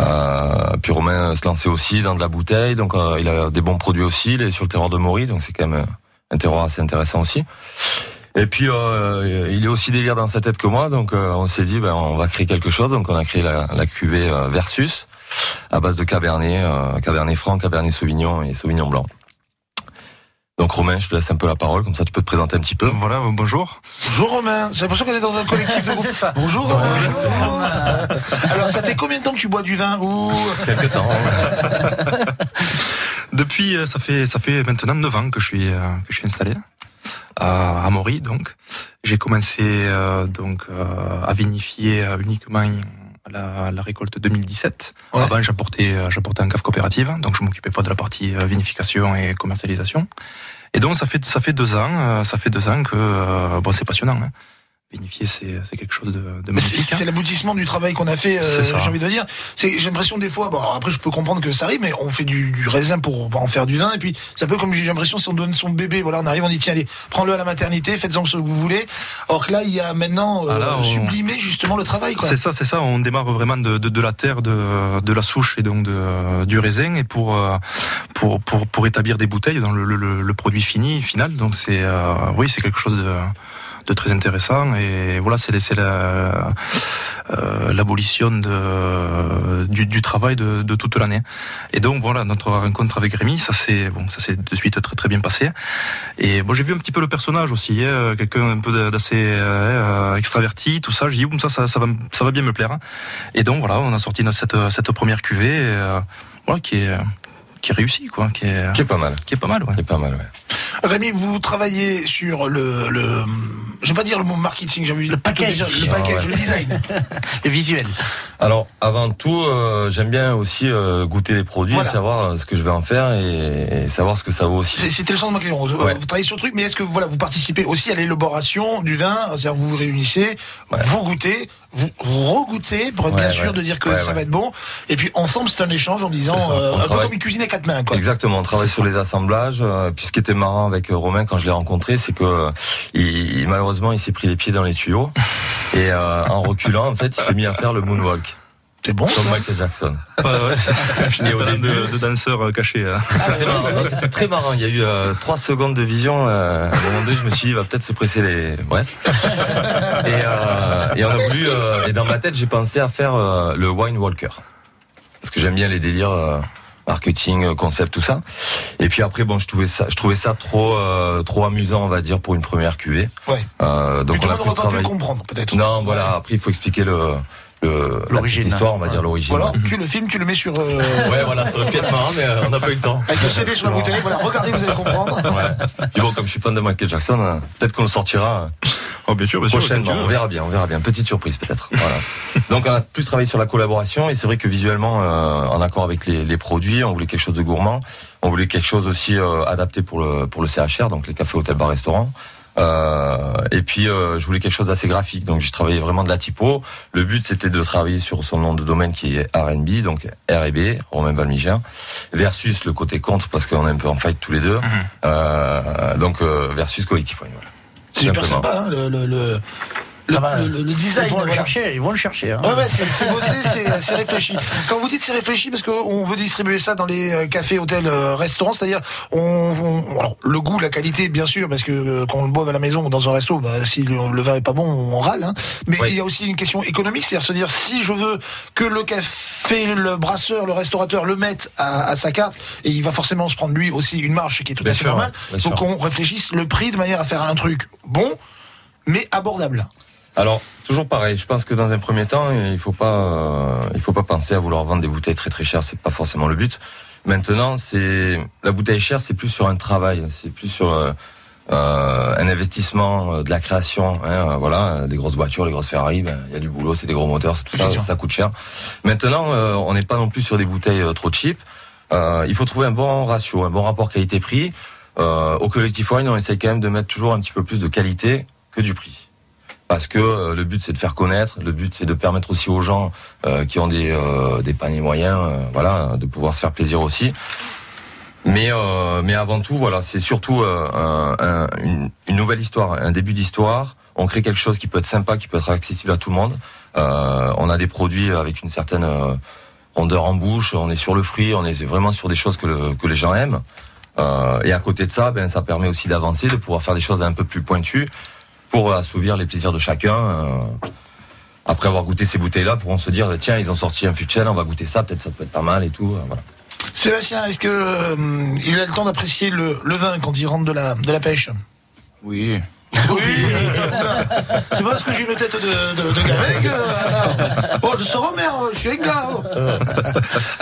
Euh, puis Romain se lançait aussi dans de la bouteille, donc euh, il a des bons produits aussi, il est sur le terroir de Maury, donc c'est quand même euh, un terroir assez intéressant aussi. Et puis euh, il est aussi délire dans sa tête que moi, donc euh, on s'est dit ben on va créer quelque chose, donc on a créé la, la cuvée euh, Versus à base de Cabernet, euh, Cabernet Franc, Cabernet Sauvignon et Sauvignon Blanc. Donc Romain, je te laisse un peu la parole, comme ça tu peux te présenter un petit peu. Voilà, bonjour. Bonjour Romain, c'est pour ça qu'on est dans un collectif de groupe. Bonjour Romain. Bonjour. Alors ça fait combien de temps que tu bois du vin ou Quelques temps. Depuis, euh, ça fait, ça fait maintenant 9 ans que je suis, euh, que je suis installé à, à Maury, donc. J'ai commencé euh, donc euh, à vinifier euh, uniquement la, la récolte 2017. Avant, j'apportais, euh, j'apportais un cave coopérative, donc je m'occupais pas de la partie euh, vinification et commercialisation. Et donc ça fait, ça fait deux ans, euh, ça fait deux ans que euh, bon, c'est passionnant. Hein. C'est, quelque chose de, de magnifique. C'est c'est l'aboutissement du travail qu'on a fait, euh, ça. j'ai envie de dire. C'est, j'ai l'impression des fois, bon, après je peux comprendre que ça arrive, mais on fait du, du raisin pour, en faire du vin, et puis c'est un peu comme j'ai l'impression si on donne son bébé, voilà, on arrive, on dit tiens allez, prends-le à la maternité, faites-en ce que vous voulez. Or que là, il y a maintenant euh, Ah là, on- sublimé justement le travail. C'est ça, c'est ça. On démarre vraiment de, de, de la terre, de, de la souche et donc de, du raisin, et pour, euh, pour, pour, pour établir des bouteilles dans le, le, le produit fini, final. Donc c'est, euh, oui, c'est quelque chose de, de très intéressant. Et voilà, c'est c'est la, euh, l'abolition de, du, du travail de, de toute l'année. Et donc voilà, notre rencontre avec Rémi, ça s'est bon, ça s'est de suite très très bien passé. Et bon, j'ai vu un petit peu le personnage aussi, hein, quelqu'un un peu d'assez euh, extraverti, tout ça. J'ai dit, ça, ça, ça va, ça va bien me plaire. Et donc voilà, on a sorti notre- cette, cette première cuvée, euh, voilà, qui est qui est réussie, quoi, qui est, Qui est pas mal. qui est pas mal, ouais. Qui est pas mal, ouais. Rémi, vous travaillez sur le, le je vais pas dire le mot marketing, j'ai envie plutôt package. dire le package, Ah ouais. le design. Le visuel. Alors, avant tout, euh, j'aime bien aussi euh, goûter les produits, Voilà. savoir euh, ce que je vais en faire et, et savoir ce que ça vaut aussi. C'est- C'était le sens de ma question. Vous, Ouais. vous travaillez sur le truc, mais est-ce que voilà, vous participez aussi à l'élaboration du vin? C'est-à-dire vous vous réunissez, vous goûtez, vous, vous regoutez pour être Ouais, bien sûr ouais. de dire que Ouais, ça ouais. va être bon. Et puis ensemble, c'est un échange en disant euh, On un peu travaille- comme une cuisine à quatre mains. Quoi. Exactement, on travaille sur les assemblages. euh, puis ce qui était marrant avec euh, Romain quand je l'ai rencontré, c'est que euh, il, il- malheureusement il s'est pris les pieds dans les tuyaux et euh, en reculant, en fait, il s'est mis à faire le moonwalk. C'est bon. Comme Michael Jackson. Ouais, ouais. Et au Talent début- de, de danseur caché. hein. C'était non, C'était très marrant. Il y a eu euh, trois secondes de vision. euh, à un moment donné, je me suis dit, il va peut-être se presser les. Bref. Et, euh, et on a voulu. euh, et dans ma tête, j'ai pensé à faire euh, le wine walker parce que j'aime bien les délires euh, marketing, euh, concept, tout ça. Et puis après, bon, je trouvais ça, je trouvais ça trop, euh, trop amusant, on va dire, pour une première cuvée. Ouais. Euh, donc Mais on a travailler. comprendre, peut-être. Non, voilà. Après, il faut expliquer le. Le la L'origine. petite histoire, on va dire l'origine. Ouais. tu le filmes, tu le mets sur. euh, Ouais, voilà, ça aurait pu être marrant, mais euh, on n'a pas eu le temps. Avec le CD sur la bouteille, voilà, regardez, vous allez comprendre. Ouais. Puis bon, comme je suis fan de Michael Jackson, euh, peut-être qu'on le sortira euh, Oh, bien sûr, bien sûr. prochainement. On verra bien, on verra bien. Petite surprise peut-être. Voilà. Donc on a plus travaillé sur la collaboration et c'est vrai que visuellement, euh, en accord avec les, les produits, on voulait quelque chose de gourmand. On voulait quelque chose aussi euh, adapté pour le pour le CHR, donc les cafés, hôtels, bars, restaurants. Euh, et puis euh, je voulais quelque chose d'assez graphique, donc j'ai travaillé vraiment de la typo. Le but c'était de travailler sur son nom de domaine qui est R&B, donc R&B, Romain Balmigien, versus le côté contre parce qu'on est un peu en fight tous les deux. Euh, donc euh, versus Collectif voilà. C'est super sympa, hein, le, le, le, le, Ça va. le- le design. Ils vont le voilà. chercher, ils vont le chercher. hein. Ouais, ouais, c'est c'est bossé, c'est c'est réfléchi. Quand vous dites c'est réfléchi, parce qu'on veut distribuer ça dans les euh, cafés, hôtels, euh, restaurants, c'est-à-dire, on, on- alors, le goût, la qualité, bien sûr, parce que euh, quand on le boive à la maison ou dans un resto, bah, si le, le vin est pas bon, on râle. Hein. Mais il y a aussi une question économique, c'est-à-dire se dire, si je veux que le café, le brasseur, le restaurateur le mette à, à sa carte, et il va forcément se prendre lui aussi une marge, qui est tout Bien à fait sûr, normal, bien faut qu'on réfléchisse le prix de manière à faire un truc bon, mais abordable. Alors toujours pareil. Je pense que dans un premier temps, il faut pas, euh, il faut pas penser à vouloir vendre des bouteilles très très chères. C'est pas forcément le but. Maintenant, c'est la bouteille chère, c'est plus sur un travail, c'est plus sur euh, euh, un investissement, euh, de la création. Hein, euh, voilà, des grosses voitures, les grosses Ferrari, ben, il y a du boulot, c'est des gros moteurs, c'est tout ça, ça coûte cher. Maintenant, euh, on n'est pas non plus sur des bouteilles trop cheap. Euh, il faut trouver un bon ratio, un bon rapport qualité-prix. Euh, au collectif wine, on essaye quand même de mettre toujours un petit peu plus de qualité que du prix parce que euh, le but c'est de faire connaître, le but c'est de permettre aussi aux gens euh, qui ont des, euh, des paniers moyens, voilà, de pouvoir se faire plaisir aussi. Mais mais avant tout, voilà, c'est surtout un- un- une, nouvelle histoire, un début d'histoire. On crée quelque chose qui peut être sympa, qui peut être accessible à tout le monde. On a des produits avec une certaine rondeur en bouche. On est sur le fruit, on est vraiment sur des choses que, que les gens aiment. Et à côté de ça, ben ça permet aussi d'avancer, de pouvoir faire des choses un peu plus pointues pour assouvir les plaisirs de chacun. euh, après avoir goûté ces bouteilles-là, pourront se dire tiens, ils ont sorti un Futchel, on va goûter ça, peut-être ça peut être pas mal et tout. euh, voilà. Sébastien, est-ce que euh, il a le temps d'apprécier le, le vin quand il rentre de la, de la pêche? Oui. Oui, c'est pas parce que j'ai une tête de, de, de gamin que. euh, oh, je sors mère, je suis un gars. oh.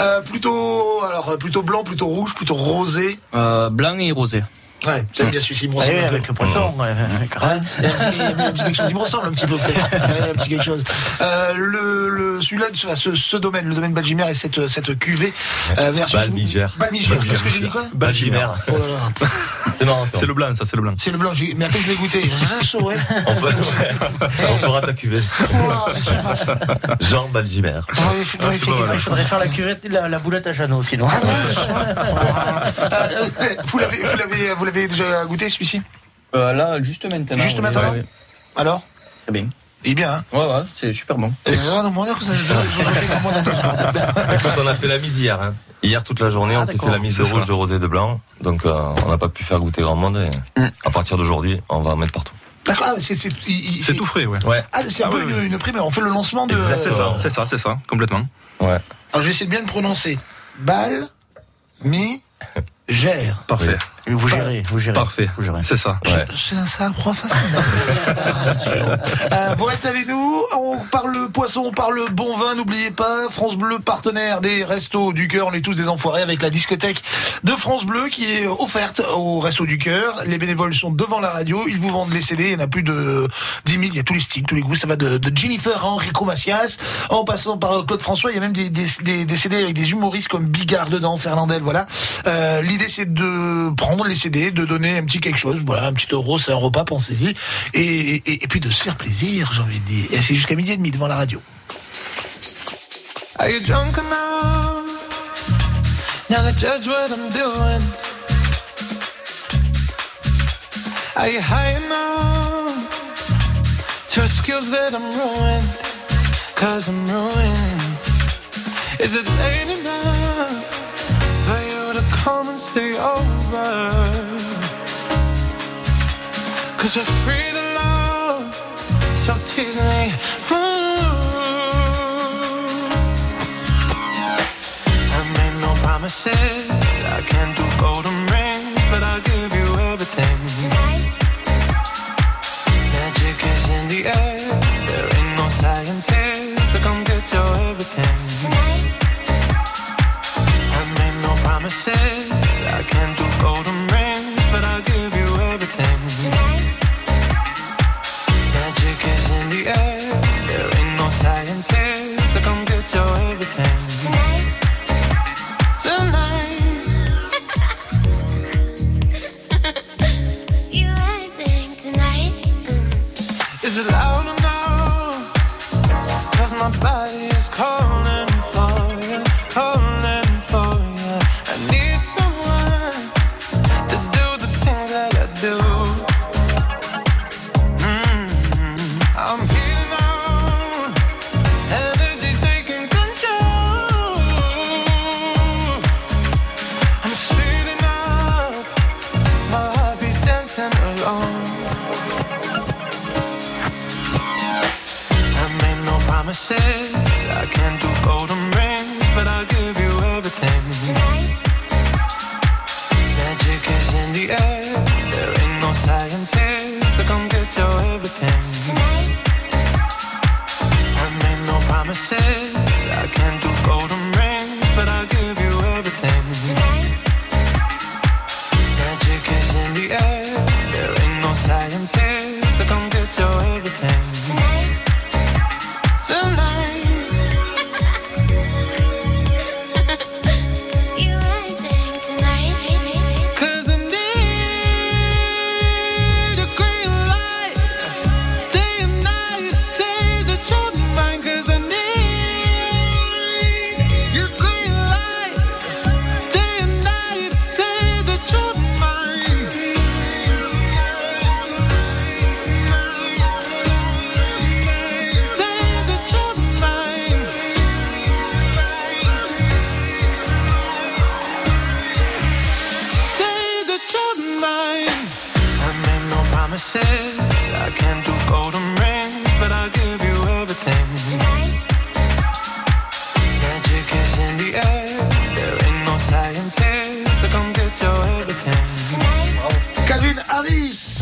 Euh, plutôt, alors, plutôt blanc, plutôt rouge, plutôt rosé. Euh, blanc et rosé. Ouais, j'aime bien celui-ci, il me ressemble Ouais, un peu. avec le poisson. ouais, Hein il, y a un petit, il y a un petit quelque chose, il me ressemble un petit peu peut-être. Ouais, un petit quelque chose. Euh, le, le, celui-là, ce, ce, domaine, le domaine Balgimer et cette, cette cuvée euh, versus. Balmiger. Balmiger. Qu'est-ce que j'ai dit quoi Balgimer. Oh. C'est marrant. ça. C'est le blanc, ça, c'est le blanc. C'est le blanc, mais après je l'ai goûté. Je saurais. On, peut- on fera ta cuvée. Oh, je sais pas ça. Jean il faut- Il faudrait faire la cuvette, la, la boulette à Jeannot, sinon. Euh, vous l'avez, vous l'avez, déjà goûté celui-ci Euh, là, juste maintenant. Juste maintenant oui, oui. Alors Très bien. Il est bien, hein Ouais, ouais, c'est super bon. Et. Quand on a fait la mise hier, hein. hier toute la journée, Ah, on s'est fait la mise de rouge, ça. de rosé, de blanc. Donc euh, on n'a pas pu faire goûter grand monde. Et à partir d'aujourd'hui, on va en mettre partout. D'accord, ah, c'est, tout frais, ouais. Ouais. Ah, c'est un Ah peu oui, une, oui. une primeur. On fait le lancement de. C'est ça, c'est ça, c'est ça, complètement. Ouais. Alors, je vais essayer de bien le prononcer. Bal, mi, gère. Parfait. Vous gérez, vous gérez. Parfait. Vous gérez. C'est ça. Ouais. Un prof facile. euh, vous restez avec nous. On parle poisson, on parle bon vin. N'oubliez pas, France Bleu, partenaire des Restos du Cœur. On est tous des enfoirés avec la discothèque de France Bleu qui est offerte au Resto du Cœur. Les bénévoles sont devant la radio. Ils vous vendent les CD. Il y en a plus de 10 000. Il y a tous les styles, tous les goûts. Ça va de, de Jennifer à Enrico Macias, en passant par Claude François. Il y a même des, des, des, des CD avec des humoristes comme Bigard dedans, Fernandel. Voilà. Euh, L'idée, c'est de prendre prendre les CD, de donner un petit quelque chose, voilà, un petit euro, c'est un repas, pensez-y, et, et, et puis de se faire plaisir, j'ai envie de dire. Et c'est jusqu'à midi et demi devant la radio. Are you drunk enough? Now to judge what I'm doing? Are you high enough? To excuse that I'm ruined? Cause I'm ruined. Is it late enough for you to come and stay over? Cause we're free to love, so tease me. Mm. I made no promises. I can't do golden rings,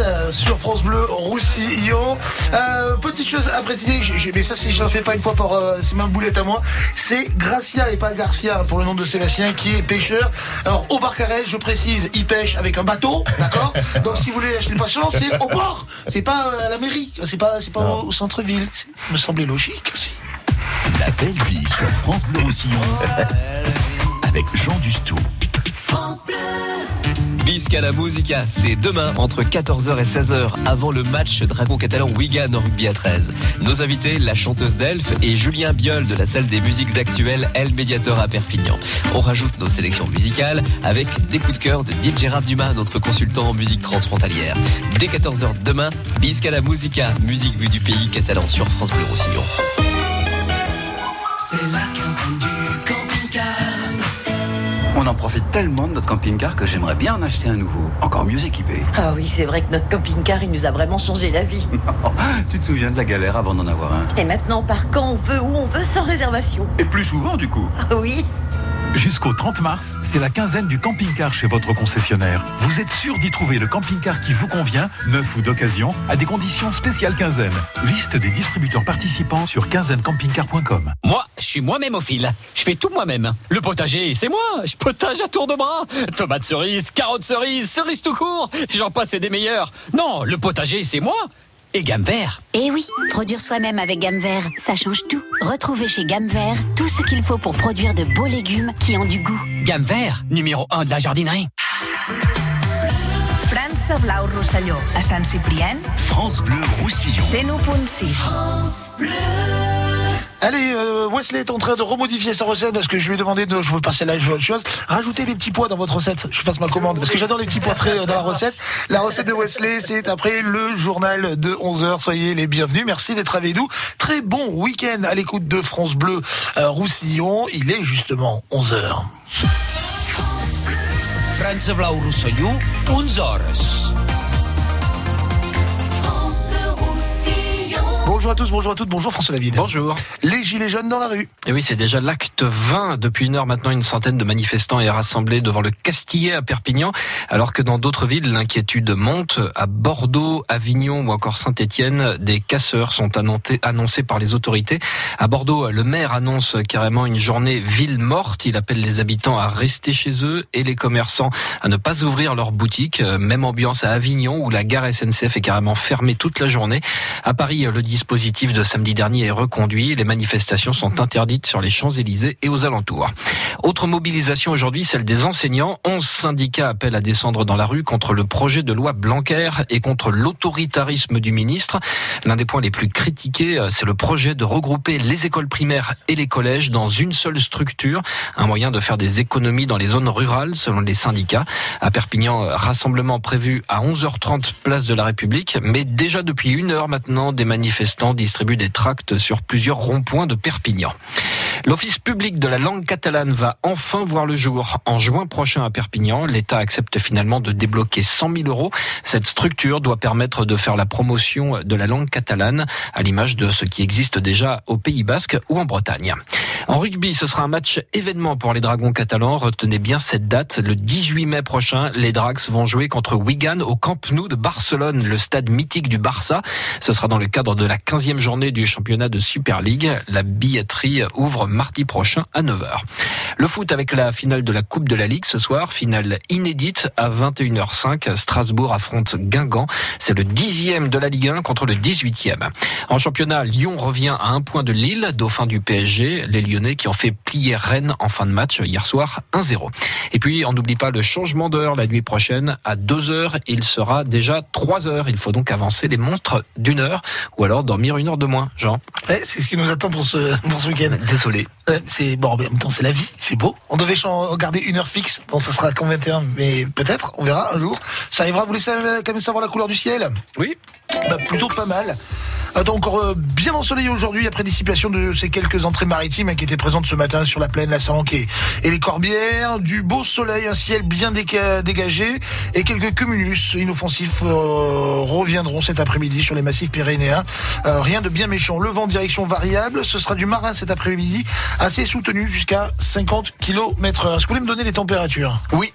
Euh, sur France Bleu Roussillon. Euh, petite chose à préciser, mais ça si je ne fais pas une fois par euh, c'est ma boulette à moi, c'est Gracia et pas Garcia pour le nom de Sébastien qui est pêcheur. Alors au Barcarès, je précise, il pêche avec un bateau, d'accord Donc si vous voulez acheter le patient, c'est au port, c'est pas à la mairie, c'est pas c'est pas au, centre-ville. me semblait logique aussi. La belle vie sur France Bleu Roussillon avec Jean Dustou. France Bleu Bisca la Musica, c'est demain entre 14h et 16h avant le match Dragon Catalan Wigan en rugby à 13. Nos invités, la chanteuse d'Elf et Julien Biol de la salle des musiques actuelles El Mediator à Perpignan. On rajoute nos sélections musicales avec des coups de cœur de DJ Raph Dumas, notre consultant en musique transfrontalière. Dès 14h demain, Bisca la Musica, musique vue du pays catalan sur France Bleu Roussillon. En profite tellement de notre camping-car que j'aimerais bien en acheter un nouveau, encore mieux équipé. Ah oui, c'est vrai que notre camping-car, il nous a vraiment changé la vie. tu te souviens de la galère avant d'en avoir un? Et maintenant, on part quand on veut, où on veut, sans réservation. Et plus souvent du coup. Ah oui Jusqu'au 30 mars, c'est la quinzaine du camping-car chez votre concessionnaire. Vous êtes sûr d'y trouver le camping-car qui vous convient, neuf ou d'occasion, à des conditions spéciales quinzaine. Liste des distributeurs participants sur quinzainecampingcar.com. Moi, je suis moi-même au fil. Je fais tout moi-même. Le potager, c'est moi. Je potage à tour de bras. Tomates cerises, carottes cerises, cerises tout court. J'en passe et des meilleurs. Non, le potager, c'est moi. Et gamme vert. Eh oui, produire soi-même avec Gamme Vert, ça change tout. Retrouvez chez Gamme Vert tout ce qu'il faut pour produire de beaux légumes qui ont du goût. Gamme vert, numéro 1 de la jardinerie. França Blau Rosselló, a Sant Ciprien, France Bleu Roussillon. 101.6. Allez, euh, Wesley est en train de remodifier sa recette parce que je lui ai demandé de, je veux passer là, je veux autre chose. Rajoutez des petits pois dans votre recette. Je fasse ma commande parce que j'adore les petits pois frais euh, dans la recette. La recette de Wesley, c'est après le journal de 11h. Soyez les bienvenus. Merci d'être avec nous. Très bon week-end à l'écoute de France Bleu euh, Roussillon. Il est justement 11h. França Blau Rosselló, 11 Bonjour à tous, bonjour à toutes, bonjour François David. Bonjour. Les Gilets jaunes dans la rue. Et oui, c'est déjà l'acte 20. Depuis une heure maintenant, une centaine de manifestants est rassemblée devant le Castillet à Perpignan, alors que dans d'autres villes, l'inquiétude monte. À Bordeaux, Avignon ou encore Saint-Étienne, des casseurs sont annoncés, annoncés par les autorités. À Bordeaux, le maire annonce carrément une journée ville morte. Il appelle les habitants à rester chez eux et les commerçants à ne pas ouvrir leurs boutiques. Même ambiance à Avignon où la gare SNCF est carrément fermée toute la journée. À Paris, le dispositif de samedi dernier est reconduit. Les manifestations sont interdites sur les Champs-Élysées et aux alentours. Autre mobilisation aujourd'hui, celle des enseignants. 11 syndicats appellent à descendre dans la rue contre le projet de loi Blanquer et contre l'autoritarisme du ministre. L'un des points les plus critiqués, c'est le projet de regrouper les écoles primaires et les collèges dans une seule structure. Un moyen de faire des économies dans les zones rurales, selon les syndicats. À Perpignan, rassemblement prévu à 11h30 place de la République. Mais déjà depuis une heure maintenant, des distribuent des tracts sur plusieurs ronds-points de Perpignan. L'Office public de la langue catalane va enfin voir le jour. En juin prochain à Perpignan, l'État accepte finalement de débloquer 100 000 euros. Cette structure doit permettre de faire la promotion de la langue catalane, à l'image de ce qui existe déjà au Pays Basque ou en Bretagne. En rugby, ce sera un match événement pour les Dragons catalans. Retenez bien cette date. Le 18 mai prochain, les Drags vont jouer contre Wigan au Camp Nou de Barcelone, le stade mythique du Barça. Ce sera dans le cadre de la 15e journée du championnat de Super League. La billetterie ouvre mardi prochain à 9h. Le foot avec la finale de la Coupe de la Ligue ce soir, finale inédite à 21h05. Strasbourg affronte Guingamp. C'est le dixième de la Ligue 1 contre le 18e. En championnat, Lyon revient à un point de Lille, dauphin du PSG. Les Lyonnais qui ont fait plier Rennes en fin de match hier soir 1-0. Et puis, on n'oublie pas le changement d'heure la nuit prochaine à 2h. Il sera déjà 3h. Il faut donc avancer les montres d'une heure ou alors dormir une heure de moins, Jean. Ouais, c'est ce qui nous attend pour ce, pour ce week-end. Désolé. Euh, c'est bon, en même temps, c'est la vie, c'est beau. On devait garder une heure fixe. Bon, ça sera qu'en 21, mais peut-être, on verra un jour. Ça arrivera. Vous laissez euh, quand même savoir la couleur du ciel Oui. Bah, plutôt pas mal. Attends, encore euh, bien ensoleillé aujourd'hui après dissipation de ces quelques entrées maritimes hein, qui étaient présentes ce matin sur la plaine, la Salanque et, les Corbières. Du beau soleil, un ciel bien dégagé et quelques cumulus inoffensifs euh, reviendront cet après-midi sur les massifs pyrénéens. Euh, rien de bien méchant. Le vent direction variable. Ce sera du marin cet après-midi, assez soutenu jusqu'à 50 km heure. Est-ce que vous voulez me donner les températures? Oui.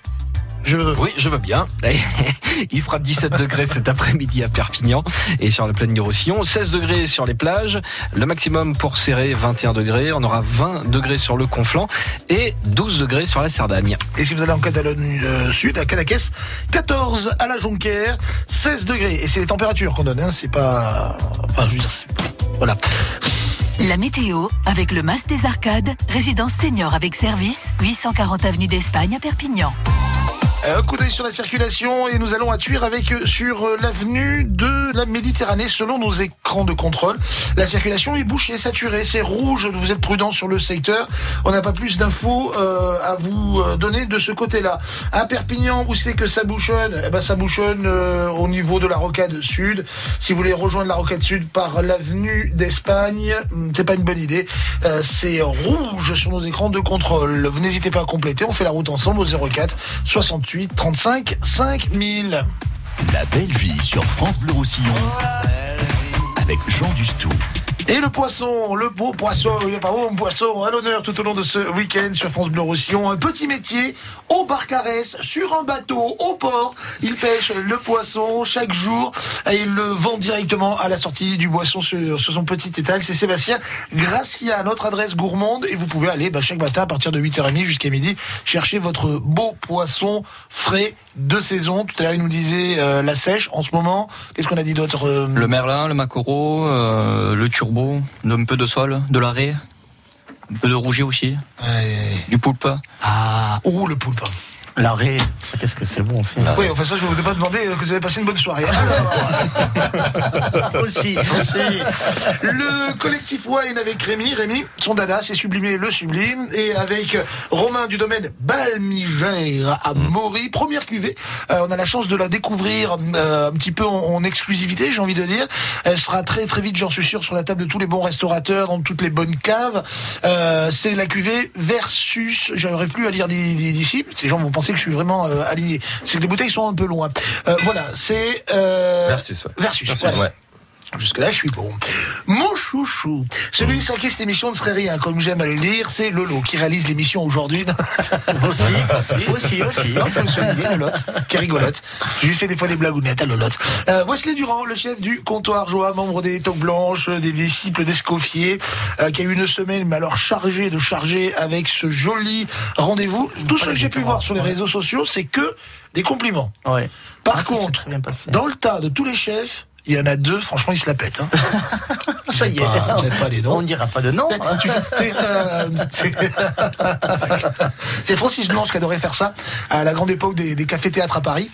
Je veux. Oui, je veux bien. Il fera 17 degrés cet après-midi à Perpignan et sur la plaine du Roussillon, 16 degrés sur les plages, le maximum pour serrer 21 degrés, on aura 20 degrés sur le Conflent et 12 degrés sur la Cerdagne. Et si vous allez en Catalogne euh, Sud, à Cadaqués, 14 à la Jonquière, 16 degrés. Et c'est les températures qu'on donne, hein, c'est pas... Enfin, je veux dire, c'est- voilà. La météo avec le Mas des Arcades, résidence senior avec service, 840 avenue d'Espagne à Perpignan. Un coup d'œil sur la circulation et nous allons à avec euh, sur euh, l'avenue de la Méditerranée selon nos écrans de contrôle. La circulation est bouchée, saturée, c'est rouge, vous êtes prudents sur le secteur. On n'a pas plus d'infos euh, à vous euh, donner de ce côté-là. À Perpignan, où c'est que ça bouchonne? Eh ben, Ça bouchonne euh, au niveau de la rocade sud. Si vous voulez rejoindre la rocade sud par l'avenue d'Espagne, hmm, c'est pas une bonne idée. Euh, c'est rouge sur nos écrans de contrôle. Vous n'hésitez pas à compléter, on fait la route ensemble au 04 68 35 5000. La belle vie sur France Bleu Roussillon avec Jean Dustou. Et le poisson, le beau poisson, il est pas beau, un poisson, à l'honneur tout au long de ce week-end sur France Bleu Roussillon. Un petit métier au Barcarès, sur un bateau, au port. Il pêche le poisson chaque jour et il le vend directement à la sortie du boisson sur, sur son petit étal. C'est Sébastien Gracia, notre adresse gourmande. Et vous pouvez aller bah, chaque matin à partir de 8h30 jusqu'à midi chercher votre beau poisson frais de saison. Tout à l'heure, il nous disait euh, la sèche. En ce moment, qu'est-ce qu'on a dit d'autre euh, Le merlin, le maquereau, euh, le turbo, un peu de sol, de l'arrêt, un peu de rouget aussi, du poulpe. Ah, oh le poulpe. L'arrêt, qu'est-ce que c'est bon aussi. Oui, enfin ça, je ne vous ai pas demandé que vous avez passé une bonne soirée. Alors, aussi, Le collectif Wine avec Rémi. Rémi, son dada, c'est sublimer le sublime. Et avec Romain du domaine Balmigère à Maury. Première cuvée. Euh, on a la chance de la découvrir euh, un petit peu en, en exclusivité, j'ai envie de dire. Elle sera très très vite, j'en suis sûr, sur la table de tous les bons restaurateurs, dans toutes les bonnes caves. Euh, c'est la cuvée versus. J'aurais plus à lire d'ici. Les gens vont penser que je suis vraiment euh, aligné. C'est que les bouteilles sont un peu loin. Euh, voilà, c'est euh, Versus, ouais. Versus. Versus, ouais. Jusque-là, je suis bon. Mon chouchou, celui sans qui cette émission ne serait rien, comme j'aime à le dire, c'est Lolo qui réalise l'émission aujourd'hui. aussi, aussi, aussi. Non, faut le souligner, Lolotte, qui est rigolote. Je lui fais des fois des blagounettes à Lolotte. Euh, Wesley Durand, le chef du comptoir Joie, membre des Toques Blanches, des disciples d'Escoffier, euh, qui a eu une semaine, mais alors chargée de charger avec ce joli rendez-vous. Tout ce que j'ai pu voir sur les réseaux sociaux, c'est que des compliments. Ouais. Par Ah, contre, dans le tas de tous les chefs, il y en a deux, franchement, ils se la pètent. Hein. Ça y est. pas- les noms. On ne dira pas de nom. hein. C'est, euh, Francis Blanche qui adorait faire ça à la grande époque des, des cafés-théâtres à Paris.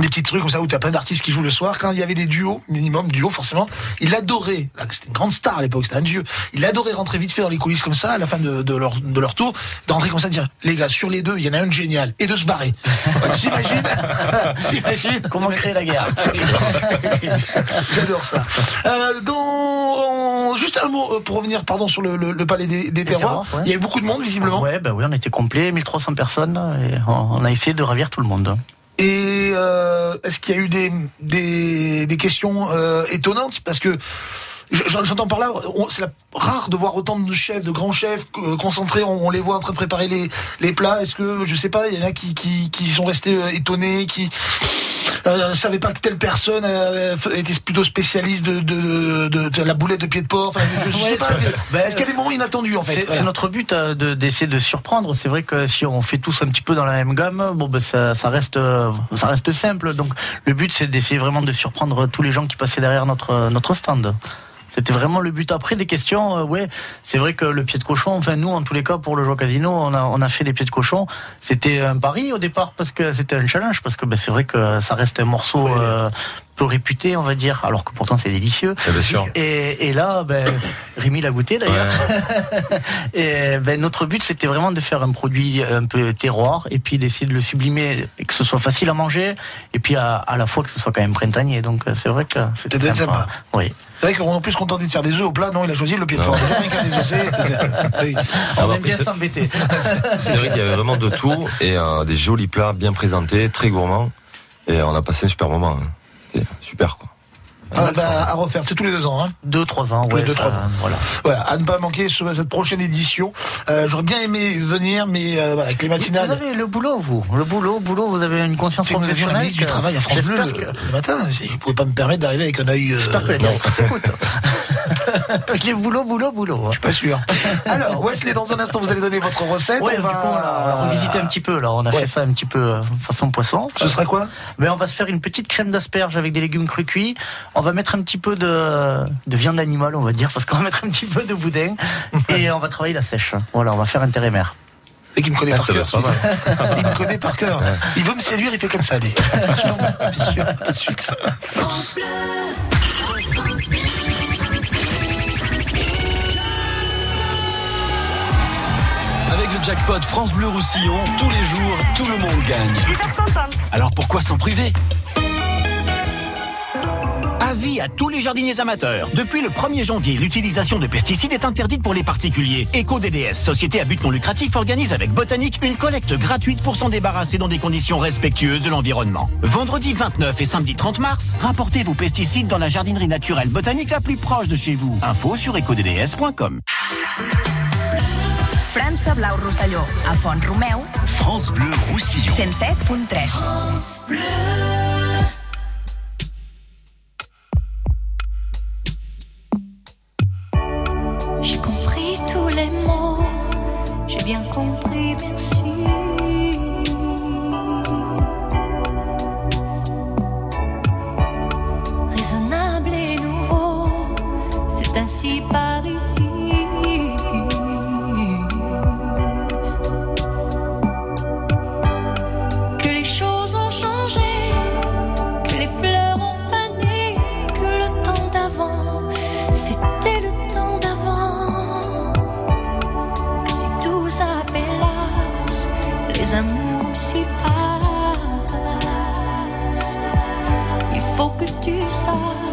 Des petits trucs comme ça où tu as plein d'artistes qui jouent le soir. Quand il y avait des duos, minimum duos forcément, il adorait, c'était une grande star à l'époque, c'était un dieu, il adorait rentrer vite fait dans les coulisses comme ça, à la fin de, de leur, de leur tour, de rentrer comme ça, de dire, les gars, sur les deux, il y en a un génial, et de se barrer. T'imagines T'imagines Comment créer la guerre J'adore ça. Euh, dans... Juste un mot euh, pour revenir pardon, sur le, le- le palais des, des terroirs. ouais. Il y avait beaucoup de monde, visiblement. Ouais, ben oui, on était complet, 1300 personnes, et on on a essayé de ravir tout le monde. Et euh, est-ce qu'il y a eu des, des, des questions euh, étonnantes? Parce que je- j'en- j'entends par là, c'est rare de voir autant de chefs, de grands chefs euh, concentrés. On, on les voit en train de préparer les, les plats. Est-ce que, je sais pas, il y en a qui, qui, qui sont restés euh, étonnés, qui euh, savaient pas que telle personne euh, était plutôt spécialiste de, de, de, de la boulette de pied de porc. Enfin, je, je sais Ouais, pas. c'est- ben, Est-ce qu'il y a des moments inattendus en fait? C'est Voilà. notre but euh, de- d'essayer de, surprendre. C'est vrai que si on fait tous un petit peu dans la même gamme, bon ben ça, ça reste euh, ça reste simple. Donc le but c'est d'essayer vraiment de surprendre tous les gens qui passaient derrière notre notre stand. C'était vraiment le but. Après des questions, euh, ouais, c'est vrai que le pied de cochon. Enfin nous, en tous les cas, pour le jeu casino, on a on a fait les pieds de cochon. C'était un pari au départ parce que c'était un challenge parce que ben, c'est vrai que ça reste un morceau. euh, peu réputé, on va dire, alors que pourtant c'est délicieux. C'est bien sûr. Et, et là, ben, Rémi l'a goûté d'ailleurs. et ben, notre but, c'était vraiment de faire un produit un peu terroir et puis d'essayer de le sublimer et que ce soit facile à manger et puis à, à la fois que ce soit quand même printanier. Donc euh, c'est vrai que c'était C'était sympa. sympa. Oui. C'est vrai qu'on est plus content de se faire des œufs au plat. Non, il a choisi le pied de porc. Oui. On aime bien c'est- s'embêter. C'est vrai qu'il y avait vraiment de tout et euh, des jolis plats bien présentés, très gourmands. Et on a passé un super moment. hein. C'était super quoi. Ah, bah, à refaire, c'est tous les deux ans. Hein. Deux, trois ans, Tous les deux, ça- trois ans. Voilà. Voilà, à ne pas manquer ce- cette prochaine édition. Euh, J'aurais bien aimé venir, mais euh, voilà, avec les Vous matinales. avez le boulot, vous. Le boulot, boulot, vous avez une conscience Si vous professionnelle. ministre du que- Travail à France Bleu que- le matin, vous ne pouvez pas me permettre d'arriver avec un œil. euh, J'espère que la non, les boulot, boulot, boulot. je suis pas sûr. Alors, Wesley, dans un instant, vous allez donner votre recette. Ouais, on du va coup, on a, on revisité un petit peu. Là, on a Ouais. fait ça un petit peu euh, façon poisson. Ce sera quoi? Ben, on va se faire une petite crème d'asperges avec des légumes crus cuits. On va mettre un petit peu de, de viande animale, on va dire, parce qu'on va mettre un petit peu de boudin. et on va travailler la sèche. Voilà, on va faire intérimaire. Et qui me connaît Ah, par cœur. Il me connaît par cœur. Il veut me séduire, il fait comme ça, lui. Je tombe, bien sûr, tout de suite. Le jackpot France Bleu Roussillon, tous les jours, tout le monde gagne. Alors pourquoi s'en priver? Avis à tous les jardiniers amateurs. Depuis le 1er janvier, l'utilisation de pesticides est interdite pour les particuliers. EcoDDS, société à but non lucratif, organise avec Botanique une collecte gratuite pour s'en débarrasser dans des conditions respectueuses de l'environnement. Vendredi 29 et samedi 30 mars, rapportez vos pesticides dans la jardinerie naturelle botanique la plus proche de chez vous. Info sur ecodds.com. França Blau Rosselló, a Font Romeu, France Bleu Roussillon. 107.3. J'ai tu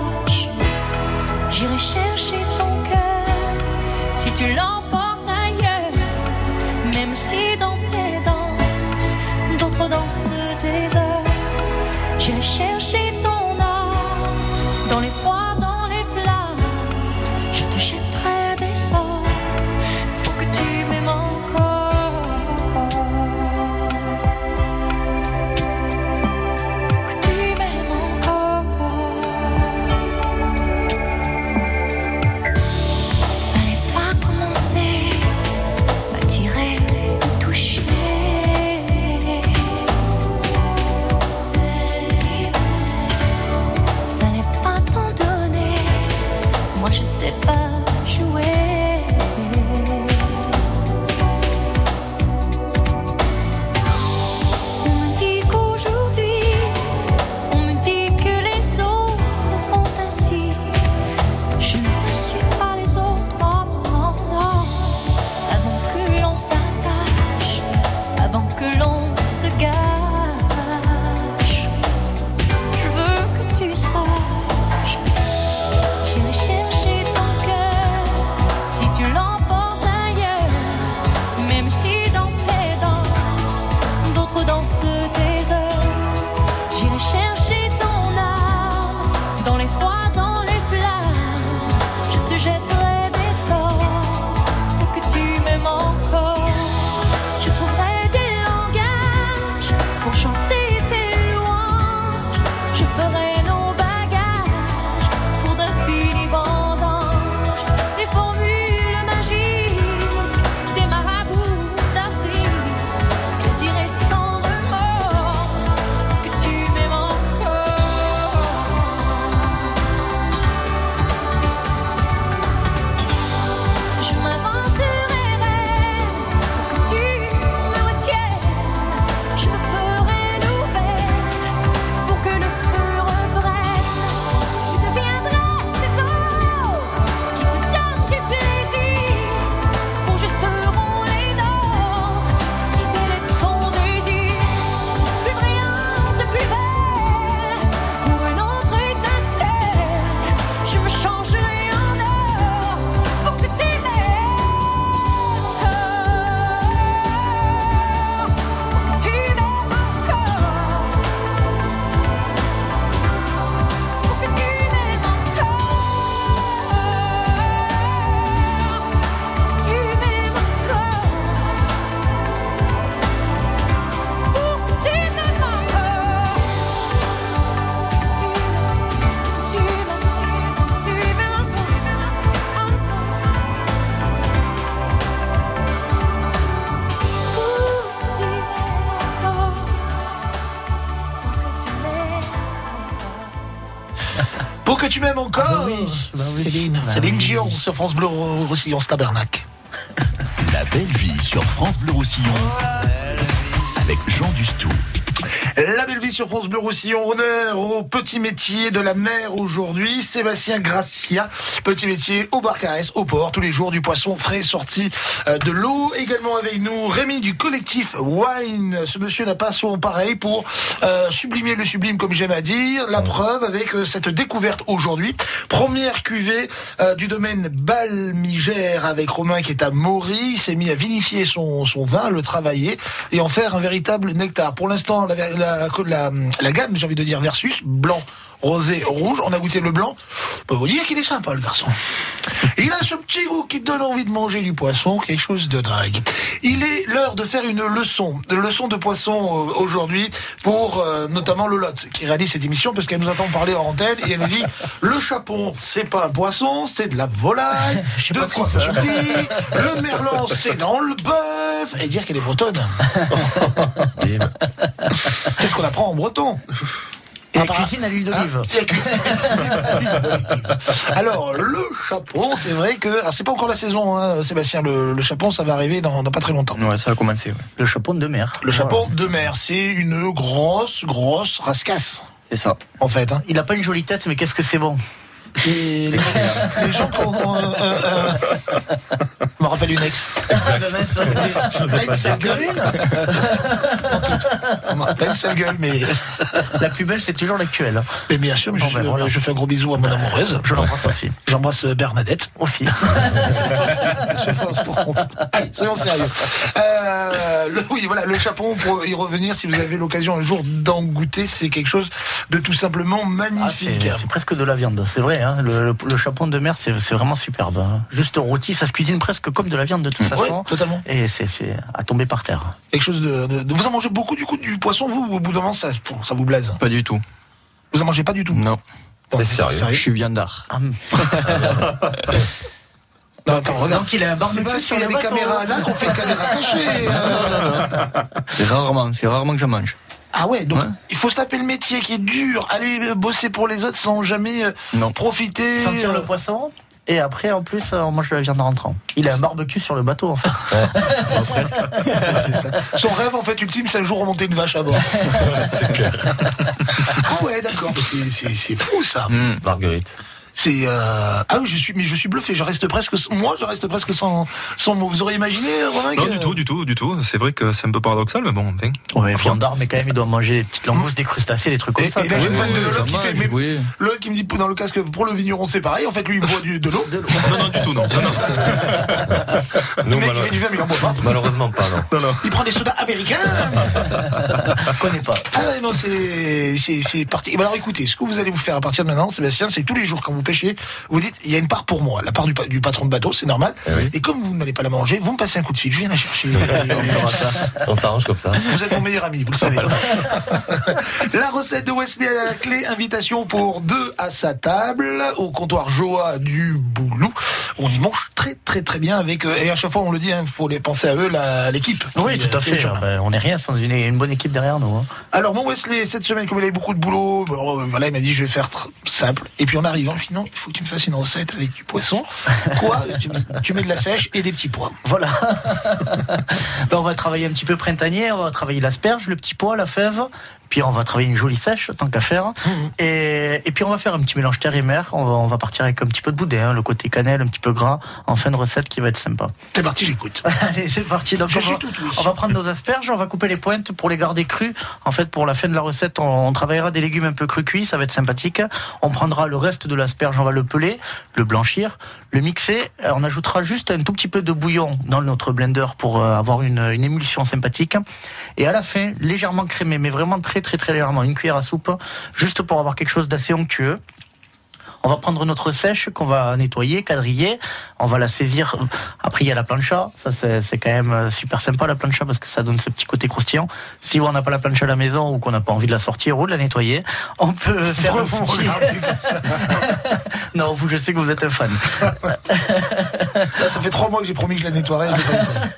Céline, Céline Dion sur France Bleu Roussillon, ce tabernacle. La belle vie sur France Bleu Roussillon avec Jean Dustou. La belle vie sur France Bleu Roussillon, honneur au petit métier de la mer aujourd'hui, Sébastien Gracia, petit métier au Barcarès, au port, tous les jours du poisson frais sorti euh, de l'eau. Également avec nous Rémi du collectif Wine. Ce monsieur n'a pas son pareil pour euh, sublimer le sublime comme j'aime à dire. La preuve avec euh, cette découverte aujourd'hui. Première cuvée euh, du domaine Balmigère avec Romain qui est à Maury. Il s'est mis à vinifier son, son vin, le travailler et en faire un véritable nectar. Pour l'instant, la, la, la, la gamme, j'ai envie de dire, versus blanc, rosé, rouge. On a goûté le blanc. On peut vous dire qu'il est sympa, le garçon. Il a ce petit goût qui donne envie de manger du poisson, quelque chose de dingue. Il est l'heure de faire une leçon, de leçon de poisson euh, aujourd'hui pour euh, notamment le Lot qui réalise cette émission parce qu'elle nous entend parler en antenne et elle nous dit le chapon c'est pas un poisson, c'est de la volaille. de quoi tu dis Le merlan c'est dans le bœuf et dire qu'elle est bretonne. Qu'est-ce qu'on apprend en breton? Et la cuisine à l'huile d'olive. Il y a que- cuisine à l'huile d'olive. Alors, le chapon, c'est vrai que. Alors, c'est pas encore la saison, hein, Sébastien. Le, le chapon, ça va arriver dans, dans pas très longtemps. Ouais, ça va commencer. ouais. Le chapon de mer. Le chapon de mer, c'est une grosse, grosse rascasse. C'est ça. En fait, hein. Il a pas une jolie tête, mais qu'est-ce que c'est bon? Et les, les gens qui ont. euh, euh, euh, je me rappelle une ex. Ex, sale gueule. Rappelle sale gueule, mais. La plus belle, c'est toujours l'actuelle. Mais bien sûr, mais je, Bon, ben, voilà. je fais un gros bisou à mon amoureuse. Je l'embrasse aussi. J'embrasse euh, Bernadette. Aussi. Allez, soyons sérieux. Euh, le- oui, voilà, le chapon, pour y revenir, si vous avez l'occasion un jour d'en goûter, c'est quelque chose de tout simplement Ah, magnifique. c'est c'est presque de la viande, c'est vrai. Hein. Le, le- le chapon de mer, c'est c'est vraiment superbe. hein. Juste rôti, ça se cuisine presque comme de la viande de toute façon. totalement. Et c'est c'est à tomber par terre. Quelque chose de, de- de- Vous en mangez beaucoup du coup du poisson, vous, ou au bout d'un moment, ça, ça vous blaise? Pas du tout. Vous en mangez pas du tout? Non. Non, T'es sérieux Je suis viandard. Non, attends, regarde. Donc il a un C'est barbecue pas parce sur qu'il y a des caméras là qu'on fait caméra cachée. euh. C'est rarement, c'est rarement que je mange. Ah ouais, donc Ouais. il faut se taper le métier qui est dur, aller euh, bosser pour les autres sans jamais euh, Non. profiter. Sentir euh, le poisson. Et après, en plus, euh, on mange de la viande en rentrant. Il a un barbecue sur le bateau, en fait. c'est ça. Son rêve en fait ultime, c'est un jour remonter une vache à bord. C'est clair. Ah ouais, d'accord, mais c'est- c'est c'est fou ça. Hmm, Marguerite. C'est euh... ah oui, je suis mais je suis bluffé. Je reste presque moi, je reste presque sans sans mots. Vous auriez imaginé Romain Non, que- du tout, du tout, du tout. C'est vrai que c'est un peu paradoxal, mais bon, enfin. Ouais, viandard, mais quand même, il doit manger des petites langoustes, des crustacés, des trucs comme Et, ça. et là, j'ai une vanne de Lolo qui fait. mange, mais oui. Lolo qui me dit dans le casque pour le vigneron, c'est pareil. En fait, lui, il boit du, de l'eau. Non, non, du tout, non. non, non. Le mec, il malo- fait du vin, mais il en boit pas. malheureusement pas, non. non, non. Il prend des sodas américains. Je connais pas. Ah non, c'est, c'est, c'est parti. Ben alors écoutez, ce que vous allez vous faire à partir de maintenant, Sébastien, c'est tous les jours quand vous pêchez, vous dites, il y a une part pour moi, la part du, pa- du patron de bateau, c'est normal. Et comme vous n'allez pas la manger, vous me passez un coup de fil, je viens la chercher. On s'arrange comme ça. Vous êtes mon meilleur ami, vous le savez. la recette de Wesley à la clé, invitation pour deux à sa table, au comptoir Joa du Boulou. On y mange très très très bien avec, euh, et à chaque fois on le dit, il faut les penser à eux, l'équipe. Oui, tout à euh, fait chemin. Ben, on n'est rien sans une, une bonne équipe derrière nous. hein. Alors mon Wesley, cette semaine, comme il avait beaucoup de boulot, bon, euh, voilà, il m'a dit je vais faire simple. Et puis on arrive, en non, il faut que tu me fasses une recette avec du poisson. Quoi tu, mets- tu mets de la sèche et des petits pois. Voilà. Ben, on va travailler un petit peu printanier, on va travailler l'asperge, le petit pois, la fève. Puis on va travailler une jolie sèche, tant qu'à faire. Et, et puis on va faire un petit mélange terre et mer. On va, on va partir avec un petit peu de boudin, hein, le côté cannelle, un petit peu gras, en fin de recette qui va être sympa. C'est parti, j'écoute. Allez, c'est parti. Donc Je on, suis va, tout on va prendre nos asperges, on va couper les pointes pour les garder crues. En fait, pour la fin de la recette, on, on travaillera des légumes un peu crus cuits, ça va être sympathique. On prendra le reste de l'asperge, on va le peler, le blanchir, le mixer. On ajoutera juste un tout petit peu de bouillon dans notre blender pour euh, avoir une, une émulsion sympathique. Et à la fin, légèrement crémé, mais vraiment très très très légèrement, une cuillère à soupe, juste pour avoir quelque chose d'assez onctueux. On va prendre notre sèche qu'on va nettoyer, quadriller. On va la saisir. Après, il y a la plancha. Ça, c'est quand même euh, super sympa, la plancha, parce que ça donne ce petit côté croustillant. Si on n'a pas la plancha à la maison ou qu'on n'a pas envie de la sortir ou de la nettoyer, on peut faire Pourquoi un vous petit... comme ça non, vous, je sais que vous êtes un fan. Là, ça fait trois mois que j'ai promis que je la nettoierais.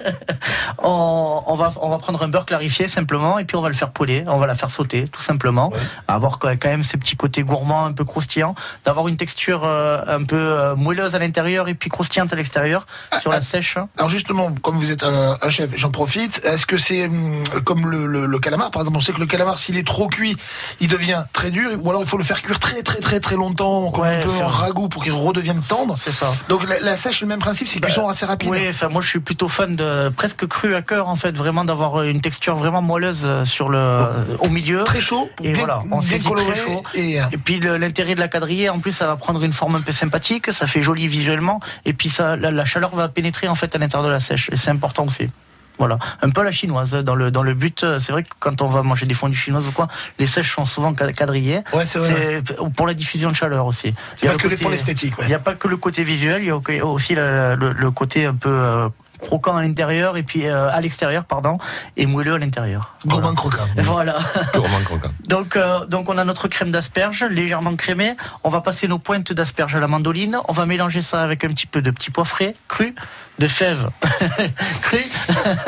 on, on va, on va prendre un beurre clarifié simplement et puis on va le faire poêler, on va la faire sauter tout simplement, avoir quand même ces petits côtés gourmands, un peu croustillants, d'avoir une texture euh, un peu euh, moelleuse à l'intérieur et puis croustillante à l'extérieur sur la sèche. Alors justement, comme vous êtes un, un chef, j'en profite. Est-ce que c'est hum, comme le, le- le calamar Par exemple, on sait que le calamar, s'il est trop cuit, il devient très dur. Ou alors il faut le faire cuire très très très très longtemps, comme Ouais, un peu en ragoût pour qu'il redevienne tendre. C'est ça. Donc la, la sèche, le même principe, c'est cuisson assez rapide. Oui, enfin moi je suis plutôt fan de presque cru à cœur en fait, vraiment d'avoir une texture vraiment moelleuse euh, sur le euh, au milieu. Très chaud, Et bien, voilà, on bien coloré. très chaud. Et, euh, Et puis l'intérêt de la quadriller, en plus, ça va prendre une forme un peu sympathique, ça fait joli visuellement, et puis ça, la, la chaleur va pénétrer en fait à l'intérieur de la sèche, et c'est important aussi. Voilà, un peu à la chinoise dans le dans le but. euh, C'est vrai que quand on va manger des fondus chinoises ou quoi, les sèches sont souvent quadrillées. Ouais, c'est vrai. Pour la diffusion de chaleur aussi. C'est Il y a pas le que côté- pour l'esthétique, ouais. Il n'y a pas que le côté visuel, il y a aussi le côté un peu euh, croquant à l'intérieur et puis euh, à l'extérieur, pardon, et moelleux à l'intérieur. Gourmand croquant. Voilà. Gourmand croquant. Donc, euh, donc on a notre crème d'asperges légèrement crémée. On va passer nos pointes d'asperges à la mandoline. On va mélanger ça avec un petit peu de petits pois frais, crus, de fèves crus.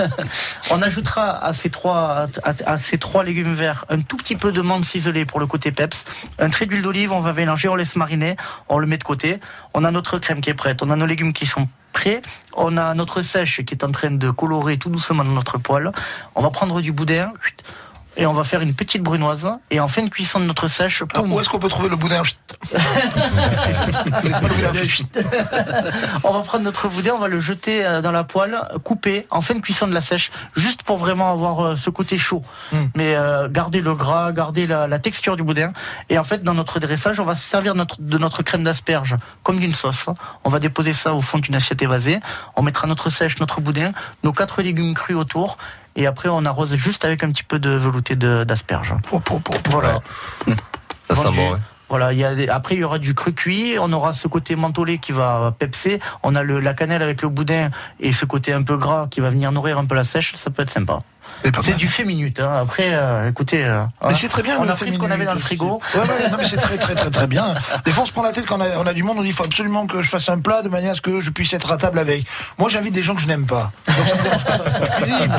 on ajoutera à ces trois à, à ces trois légumes verts un tout petit peu de menthe ciselée pour le côté peps, un trait d'huile d'olive. On va mélanger, on laisse mariner, on le met de côté. On a notre crème qui est prête. On a nos légumes qui sont prêts. On a notre sèche qui est en train de colorer tout doucement notre poêle. On va prendre du boudin. Et on va faire une petite brunoise. Et en fin de cuisson de notre sèche, Ah, où est-ce qu'on peut trouver le boudin on va prendre notre boudin, on va le jeter euh, dans la poêle, couper en fin de cuisson de la sèche, juste pour vraiment avoir euh, ce côté chaud. Mais euh, garder le gras, garder la, la texture du boudin. Et en fait, dans notre dressage, on va se servir notre, de notre crème d'asperge comme d'une sauce. On va déposer ça au fond d'une assiette évasée. On mettra notre sèche, notre boudin, nos quatre légumes crus autour. Et après, on arrose juste avec un petit peu de velouté de- d'asperge. Voilà. Ça sent bon, ouais. Voilà, il y a des- après il y aura du cru cuit, on aura ce côté mentholé qui va pepser, on a le, la cannelle avec le boudin et ce côté un peu gras qui va venir nourrir un peu la sèche, ça peut être sympa. C'est du fait minute. Hein. Après, euh, écoutez, euh, Mais hein, c'est très bien. On a pris ce qu'on avait dans le frigo. Ouais, ouais, non, mais c'est très, très, très, très bien. Des fois, on se prend la tête quand on a, on a du monde, on dit, il faut absolument que je fasse un plat de manière à ce que je puisse être à table avec. Moi, j'invite des gens que je n'aime pas. Donc, ça me dérange pas de rester en cuisine.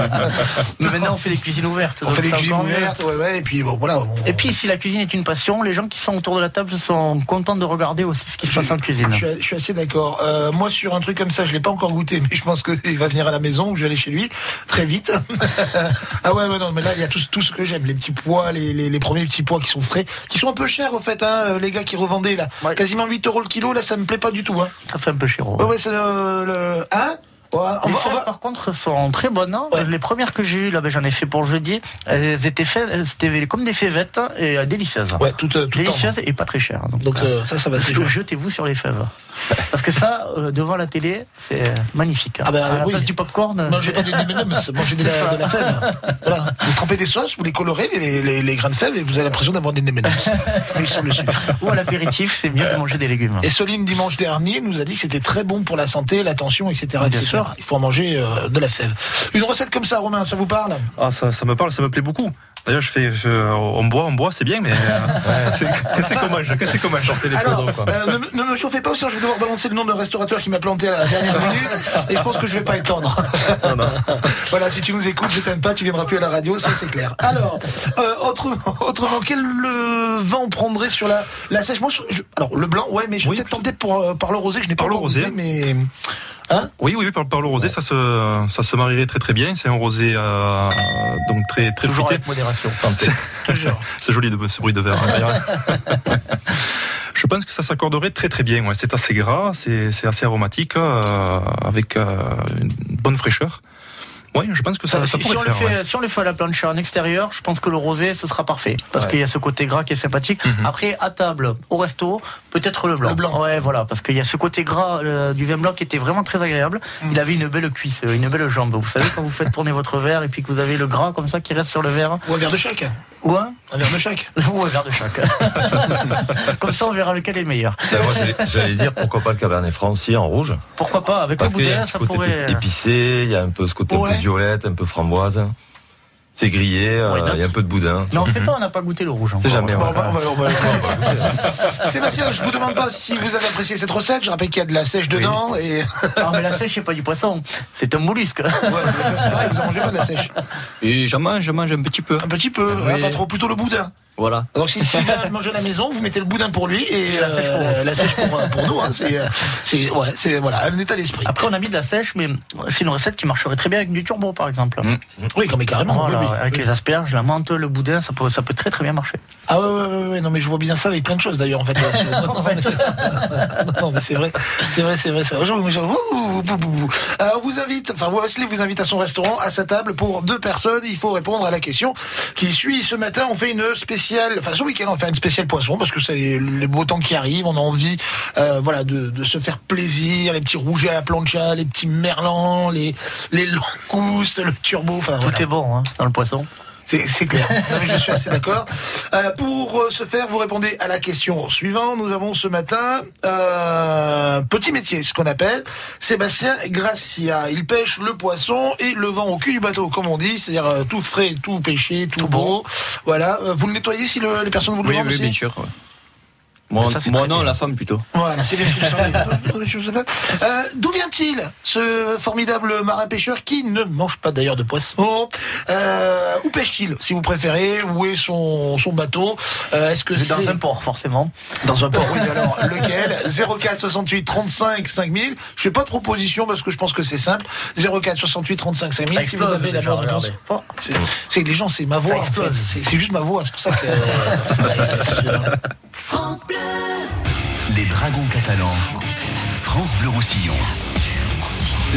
Mais maintenant, on fait des cuisines ouvertes. On fait des c'est cuisines ouvertes, ouais, ouais, et puis bon, voilà. Et puis, si la cuisine est une passion, les gens qui sont autour de la table sont contents de regarder aussi ce qui se passe en cuisine. Je suis, je suis assez d'accord. Euh, moi, sur un truc comme ça, je l'ai pas encore goûté, mais je pense qu'il va venir à la maison ou je vais aller chez lui très vite. ah ouais, ouais, non, mais là, il y a tout, tout ce que j'aime, les petits pois, les, les, les premiers petits pois qui sont frais, qui sont un peu chers, au fait, hein, les gars qui revendaient là, quasiment 8 euros le kilo, là, ça me plaît pas du tout. Hein. Ça fait un peu cher. Ouais, ouais, c'est le, le- hein? Ouais, on les va- fèves, va- par contre, sont très bonnes. hein. Les premières que j'ai eues, là, ben, j'en ai fait pour jeudi. Elles étaient faites, c'était comme des févettes et euh, délicieuses. Ouais, tout, euh, tout délicieuses et pas très chères. Donc, Donc, euh, ça, ça va. Jetez-vous sur les fèves. Parce que ça, euh, devant la télé, c'est magnifique. hein. Ah ben, à la oui. place du popcorn. Mangez pas des M&M's, mangez de la, de la fève. Voilà. Vous trempez des sauces, vous les colorez, les, les, les grains de fève, et vous avez l'impression d'avoir des M&M's. Mais sans le sucre. Ou à l'apéritif, c'est mieux de manger des légumes. Et Soline, dimanche dernier, nous a dit que c'était très bon pour la santé, la tension, etc. Etc. sûr. Il faut en manger euh, de la fève. Une recette comme ça, Romain, ça vous parle? Ah, ça, ça me parle, ça me plaît beaucoup. D'ailleurs, je fais, je- on boit, on boit, c'est bien, mais euh, c'est- qu'est-ce qu'on mange, qu'est-ce qu'on mange Sortez les Alors, photos, quoi. euh, ne, ne me chauffez pas, sinon je vais devoir balancer le nom d'un restaurateur qui m'a planté à la dernière minute, et je pense que je vais pas étendre. voilà, si tu nous écoutes, je t'aime pas, tu viendras plus à la radio, ça c'est clair. Alors, euh, autrement, autrement, quel euh, vin on prendrait sur la, la sèche? Moi, je- je- alors le blanc, ouais, mais je vais peut-être tenter pour, euh, par le rosé, je n'ai pas Par le rosé. goûté, mais... Hein Oui, oui, par, par le rosé, ça se, ça se marierait très très bien. C'est un rosé euh, donc très très Toujours fruité. avec modération. C'est joli de, ce bruit de verre. hein. Je pense que ça s'accorderait très très bien. Ouais. C'est assez gras, c'est c'est assez aromatique, euh, avec euh, une bonne fraîcheur. Oui, je pense que ça, ça si, pourrait si on le le faire. fait, ouais. si on le fait à la plancha en extérieur, je pense que le rosé, ce sera parfait. Parce Ouais. qu'il y a ce côté gras qui est sympathique. Mhm. Après, à table, au resto, peut-être le blanc. Le blanc. Ouais, voilà. Parce qu'il y a ce côté gras euh, du vin blanc qui était vraiment très agréable. Mhm. Il avait une belle cuisse, une belle jambe. Vous savez, quand vous faites tourner votre verre et puis que vous avez le gras comme ça qui reste sur le verre. Ou un verre de chaque Ou un Un verre de chaque Ou un verre de chaque. comme ça, on verra lequel est le meilleur. J'allais- J'allais dire pourquoi pas le Cabernet Franc aussi en rouge? Pourquoi pas Avec Parce le qu'il y a un boudin, ça côté pourrait. épicé, il y a un peu ce côté un Ouais. peu violette, un peu framboise. C'est grillé, euh, il y a un peu de boudin. Mais on sait pas, on n'a pas goûté le rouge. C'est jamais. Bon, ouais. on va- on va- on va le trouver. Sébastien, je vous demande pas si vous avez apprécié cette recette. Je rappelle qu'il y a de la sèche dedans et. Ah, mais la sèche, c'est pas du poisson. C'est un mollusque. Ouais, c'est vrai, vous en mangez pas de la sèche. Et j'en mange, je mange un petit peu. Un petit peu, hein, pas trop, plutôt le boudin. Voilà. Donc si s'il vient manger à la maison, vous mettez le boudin pour lui et la sèche pour euh, la sèche pour, euh, pour nous. Hein, c'est, euh, c'est, ouais, c'est voilà, un état d'esprit. Après, on a mis de la sèche, mais c'est une recette qui marcherait très bien avec du turbo, par exemple. Oui, comme mais carrément. Voilà, oui, oui, avec oui. les asperges, la menthe, le boudin, ça peut, ça peut très très bien marcher. Ah ouais, ouais, ouais, non mais je vois bien ça avec plein de choses d'ailleurs en fait. non, non, mais- non, non, mais c'est vrai, c'est vrai, c'est vrai, c'est vrai. Euh, on vous invite, enfin Wesley vous invite à son restaurant, à sa table pour deux personnes. Il faut répondre à la question qui suit. Ce matin, on fait une spéciale, enfin ce week-end, on fait une spéciale poisson parce que c'est les beaux temps qui arrivent. On a envie, euh, voilà, de, de se faire plaisir. Les petits rougets à la plancha, les petits merlans, les les langoustes, le turbo. Enfin, Tout voilà. est bon hein, dans le poisson. C'est clair. Non, mais je suis assez d'accord. Euh, pour euh, ce faire, vous répondez à la question suivante. Nous avons ce matin euh, petit métier, ce qu'on appelle Sébastien Gracia. Il pêche le poisson et le vend au cul du bateau, comme on dit, c'est-à-dire euh, tout frais, tout pêché, tout, beau. Voilà. Euh, vous le nettoyez si le- les personnes vous le Oui, oui, bien sûr. ouais. Moi, non, bien. la femme plutôt. Voilà, c'est bien ce semblait. Euh, D'où vient-il ce formidable marin pêcheur qui ne mange pas d'ailleurs de poisson euh, Où pêche-t-il, si vous préférez? Où est son, son bateau? Euh, Est-ce que Dans un port, forcément. dans un port Oui, alors lequel? 04 68 35 5000. Je fais pas de proposition parce que je pense que c'est simple. 04 68 35 5000. Ça Si vous explose avez la bonne réponse. C'est- les gens, c'est ma voix. En fait. C'est juste ma voix. C'est pour ça que. Bien sûr. France Bleu. Les dragons catalans. France Bleu Roussillon.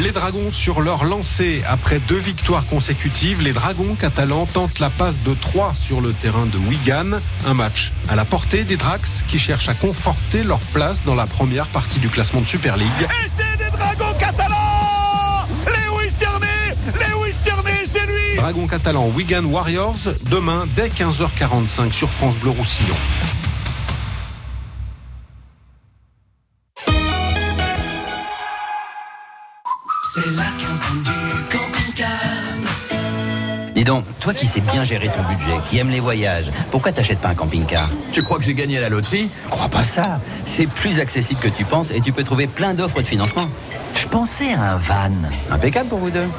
Les Dragons sur leur lancée. Après deux victoires consécutives, les Dragons catalans tentent la passe de 3 sur le terrain de Wigan. Un match à la portée des Drax qui cherchent à conforter leur place dans la première partie du classement de Super League. Et c'est des dragons catalans Lewis Tierney Lewis Tierney, c'est lui Dragons catalans Wigan Warriors, demain dès 15h45 sur France Bleu Roussillon. C'est la quinzaine du camping-car. Dis donc, toi qui sais bien gérer ton budget, qui aime les voyages, pourquoi t'achètes pas un camping-car? Tu crois que j'ai gagné à la loterie? Crois pas ça. C'est plus accessible que tu penses et tu peux trouver plein d'offres de financement. Je pensais à un van. Impeccable pour vous deux.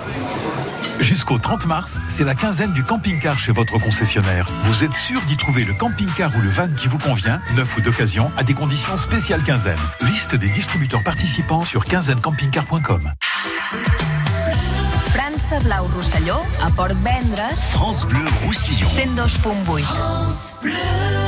Jusqu'au 30 mars, c'est la quinzaine du camping-car chez votre concessionnaire. Vous êtes sûr d'y trouver le camping-car ou le van qui vous convient, neuf ou d'occasion, à des conditions spéciales quinzaine. Liste des distributeurs participants sur quinzainecampingcar.com. França Blau Rosselló, a Port Vendres, France Bleu Roussillon. 102.8. show,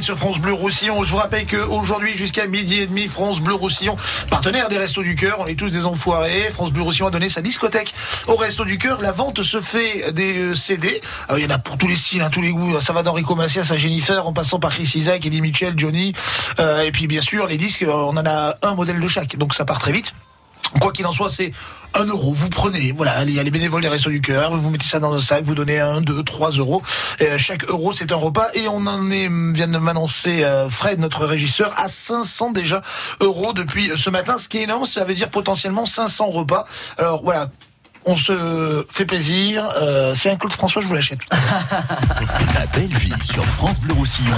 Sur France Bleu Roussillon. Je vous rappelle qu'aujourd'hui, jusqu'à midi et demi, France Bleu Roussillon, partenaire des Restos du Cœur, on est tous des enfoirés. France Bleu Roussillon a donné sa discothèque au Resto du Cœur. La vente se fait des euh, CD. Euh, Il y en a pour tous les styles, hein, tous les goûts. Ça va d'Enrico Macias à Jennifer, en passant par Chris Isaac, Eddie Mitchell, Johnny. Euh, et puis, bien sûr, les disques, on en a un modèle de chaque. Donc, ça part très vite. Quoi qu'il en soit, c'est un euro. Vous prenez, voilà, il y a les bénévoles des Restos du Cœur, vous mettez ça dans un sac, vous donnez un, deux, trois euros. Euh, chaque euro, c'est un repas. Et on en est, vient de m'annoncer euh, Fred, notre régisseur, à 500 déjà euros depuis ce matin, ce qui est énorme. Ça veut dire potentiellement 500 repas. Alors voilà. On se fait plaisir. Euh, c'est un Claude François, je vous l'achète. La belle vie sur France Bleu Roussillon.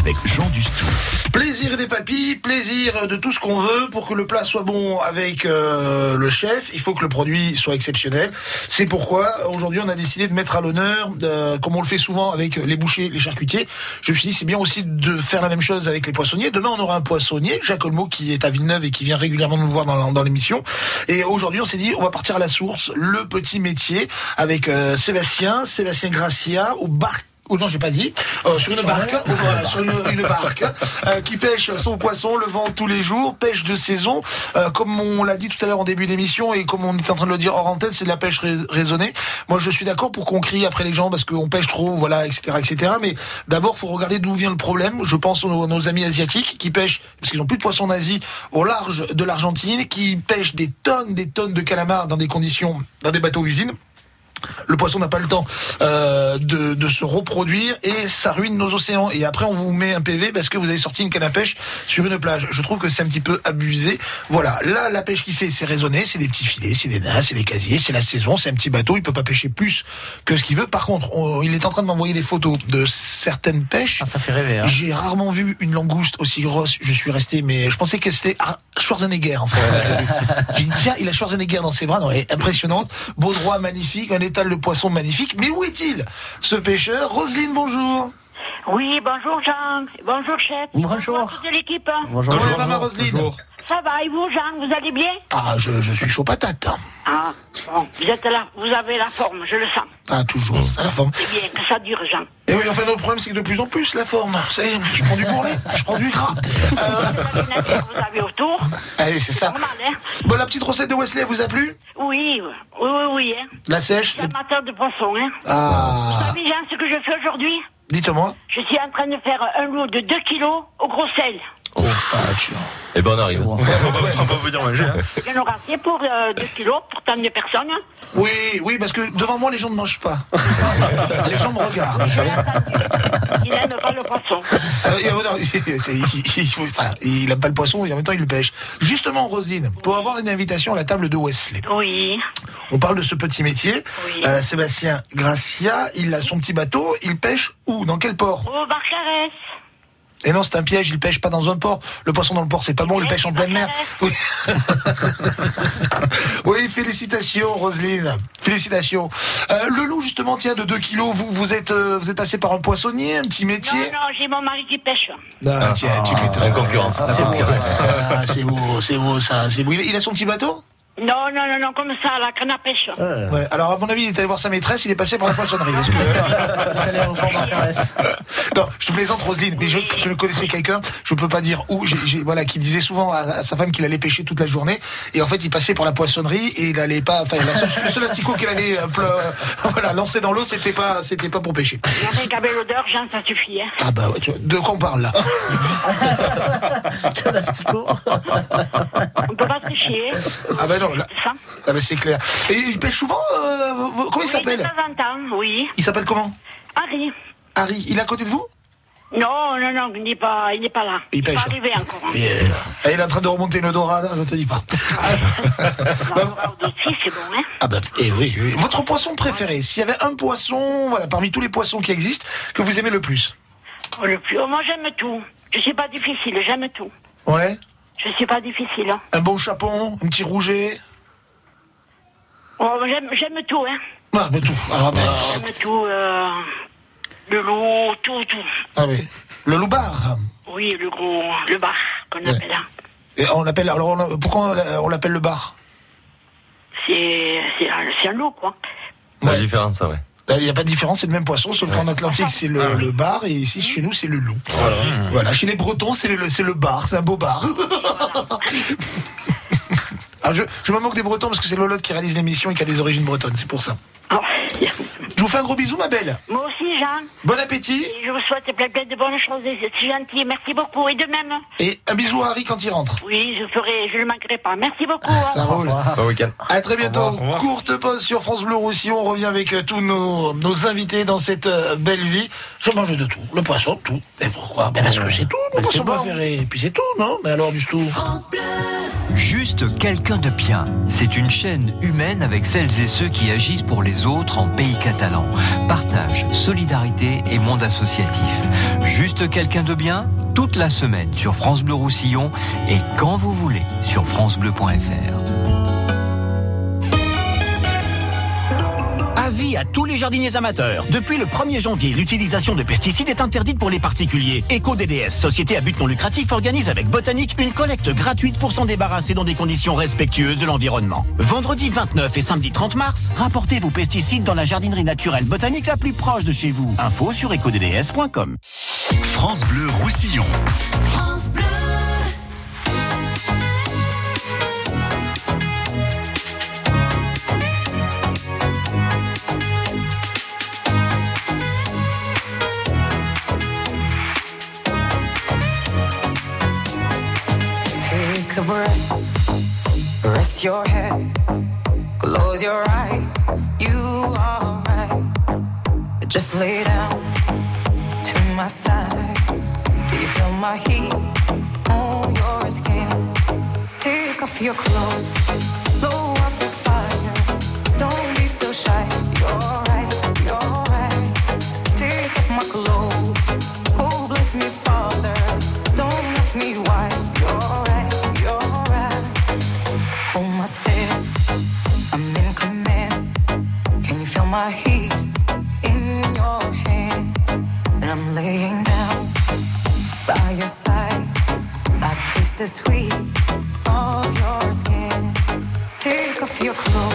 Avec Jean Dustou. Plaisir des papilles, plaisir de tout ce qu'on veut pour que le plat soit bon avec euh, le chef. Il faut que le produit soit exceptionnel. C'est pourquoi aujourd'hui on a décidé de mettre à l'honneur, euh, comme on le fait souvent avec les bouchers, les charcutiers. Je me suis dit c'est bien aussi de faire la même chose avec les poissonniers. Demain on aura un poissonnier, Jacques Olmo qui est à Villeneuve et qui vient régulièrement nous voir dans, l'émission. Et aujourd'hui on s'est dit on va partir à la source, le petit métier avec euh, Sébastien, Sébastien Gracia au bar ou non, j'ai pas dit, euh, sur une barque, euh, sur une, une barque, euh, qui pêche son poisson, le vend tous les jours, pêche de saison, euh, comme on l'a dit tout à l'heure en début d'émission et comme on est en train de le dire hors antenne, c'est de la pêche rais- raisonnée. Moi, je suis d'accord pour qu'on crie après les gens parce qu'on pêche trop, voilà, etc., etc. Mais d'abord, faut regarder d'où vient le problème. Je pense aux nos amis asiatiques qui pêchent parce qu'ils ont plus de poissons en Asie au large de l'Argentine, qui pêchent des tonnes, des tonnes de calamars dans des conditions, dans des bateaux usines. Le poisson n'a pas le temps euh, de, de se reproduire et ça ruine nos océans. Et après, on vous met un PV parce que vous avez sorti une canne à pêche sur une plage. Je trouve que c'est un petit peu abusé. Voilà, là, la pêche qu'il fait, c'est raisonné, c'est des petits filets, c'est des nains, c'est des casiers, c'est la saison, c'est un petit bateau, il peut pas pêcher plus que ce qu'il veut. Par contre, on- il est en train de m'envoyer des photos de certaines pêches. ça fait rêver. Hein. J'ai rarement vu une langouste aussi grosse. Je suis resté, mais je pensais que c'était Ar- Schwarzenegger en fait. J'ai dit tiens, il a Schwarzenegger dans ses bras, non, elle est impressionnante, beau droit, magnifique, un étal de poisson magnifique. Mais où est-il ce pêcheur? Roselyne, bonjour. Oui, bonjour Jean. Bonjour chef. Bonjour. à toute l'équipe. Comment va ma Roselyne? Ça va et vous Jean, vous allez bien Ah, je, je suis chaud patate. Ah, bon, vous êtes là, vous avez la forme, je le sens. Ah, toujours, c'est la forme. C'est bien que ça dure Jean. Et oui, enfin, notre problème, c'est que de plus en plus, la forme. Ça y est, je prends du bourrelet, je prends du gras. Vous avez autour. Allez, c'est ça. Normal, hein Bon, la petite recette de Wesley, vous a plu? Oui, oui, oui, oui. Hein. La sèche Je suis amateur de poisson, hein. Ah, Vous savez Jean, ce que je fais aujourd'hui? Dites-moi. Je suis en train de faire un lot de 2 kilos au gros sel. Oh, Eh ben on arrive. On va venir manger. Hein. Il y en aura assez pour 2 kilos, pour tant de personnes. Oui, oui, parce que devant moi, les gens ne mangent pas. les gens me regardent, vous savez. Il n'aime pas le poisson. Euh, euh, il, il- enfin, il aime pas le poisson et en même temps il le pêche. Justement, Rosine, pour avoir une invitation à la table de Wesley, Oui. on parle de ce petit métier. Oui. Euh, Sébastien Gracia, il a son petit bateau, il pêche où? Dans quel port? Au Barcarès. Et non, c'est un piège, il pêche pas dans un port. Le poisson dans le port, c'est pas bon, il pêche en pleine mer. Oui, Oui, félicitations, Roselyne. Félicitations. Euh, le loup, justement, tient de 2 kilos. Vous, vous êtes, euh, vous êtes passé par un poissonnier, un petit métier non, j'ai mon mari qui pêche. Ah, tiens, tu m'étonnes. Un concurrent. Ah, c'est beau, ah, c'est beau, c'est beau, ça, c'est beau. Il a son petit bateau? Non, non, non, non, comme ça, la canne à pêche. Ouais, alors à mon avis, il est allé voir sa maîtresse, il est passé par la poissonnerie. Que- non, je te plaisante, Roselyne, mais je, je connaissais quelqu'un, je peux pas dire où, voilà, qui disait souvent à, à sa femme qu'il allait pêcher toute la journée, et en fait, il passait par la poissonnerie et il allait pas, enfin, le seul asticot qu'il allait, euh, ple- voilà, lancer dans l'eau, c'était pas, c'était pas pour pêcher. Il y avait qu'avec l'odeur, Jean, ça suffit. Hein. Ah bah ouais, tu vois, de quoi on parle là? On peut pas tricher. Ah bah non, là, Ça ah bah c'est clair. Et il pêche souvent, euh, comment il s'appelle De temps en temps, oui. Il s'appelle comment Harry. Harry, il est à côté de vous Non, non, non, il n'est pas, il n'est pas là. Il n'est pêche. pas arrivé encore. hein. Et, euh, il est en train de remonter une dorade, je te dis pas. Si, c'est bon, hein. Ah bah, eh oui, oui. Votre poisson préféré S'il y avait un poisson, voilà, parmi tous les poissons qui existent, que vous aimez le plus Oh, le plus... oh, moi, j'aime tout. Je suis pas difficile, j'aime tout. Ouais Je suis pas difficile. hein. Un bon chapon Un petit rouget Oh, j'aime, j'aime tout, hein. Ah, mais tout. Alors, ben, J'aime tout. Euh... Le loup, tout, tout. ah oui. Le loupard. Oui, le gros, le bar qu'on Ouais. appelle. hein. Et on l'appelle, alors, on a- pourquoi on l'a- on l'appelle le bar? C'est, c'est, un- c'est un loup, quoi. La différence, ça, ouais. Il n'y a pas de différence, c'est le même poisson, sauf qu'en Atlantique, c'est le, le bar, et ici, chez nous, c'est le loup. Voilà. Chez les Bretons, c'est le, c'est le bar, c'est un beau bar. Ah, je, je me moque des Bretons parce que c'est Lolotte qui réalise l'émission et qui a des origines bretonnes, c'est pour ça. Je vous fais un gros bisou, ma belle. Moi aussi, Jean. Bon appétit. Et je vous souhaite plein, plein de bonnes choses. et C'est gentil. Merci beaucoup. Et de même. Et un bisou à Harry quand il rentre. Oui, je ferai, je ne le manquerai pas. Merci beaucoup. hein. Ça roule. Bon week-end. À très bientôt. Courte pause sur France Bleu Roussillon. On revient avec euh, tous nos, nos invités dans cette euh, belle vie. Je mange de tout. Le poisson, tout. Et pourquoi? Ben Parce que c'est tout, mon poisson préféré. Et puis c'est tout, non? Mais alors, du tout. Juste quelqu'un de bien. C'est une chaîne humaine avec celles et ceux qui agissent pour les autres en pays catalan. Partage, solidarité et monde associatif. Juste quelqu'un de bien, toute la semaine sur France Bleu Roussillon et quand vous voulez sur francebleu.fr. Avis à tous les jardiniers amateurs. Depuis le 1er janvier, l'utilisation de pesticides est interdite pour les particuliers. EcoDDS, société à but non lucratif, organise avec Botanique une collecte gratuite pour s'en débarrasser dans des conditions respectueuses de l'environnement. Vendredi 29 et samedi 30 mars, rapportez vos pesticides dans la jardinerie naturelle botanique la plus proche de chez vous. Info sur ecodds.com. France Bleu Roussillon. Take a your head, close your eyes. You are right. Just lay down to my side. Do you feel my heat on your skin? Take off your clothes, blow up the fire. Don't be so shy. You're the sweet of your skin. Take off your clothes,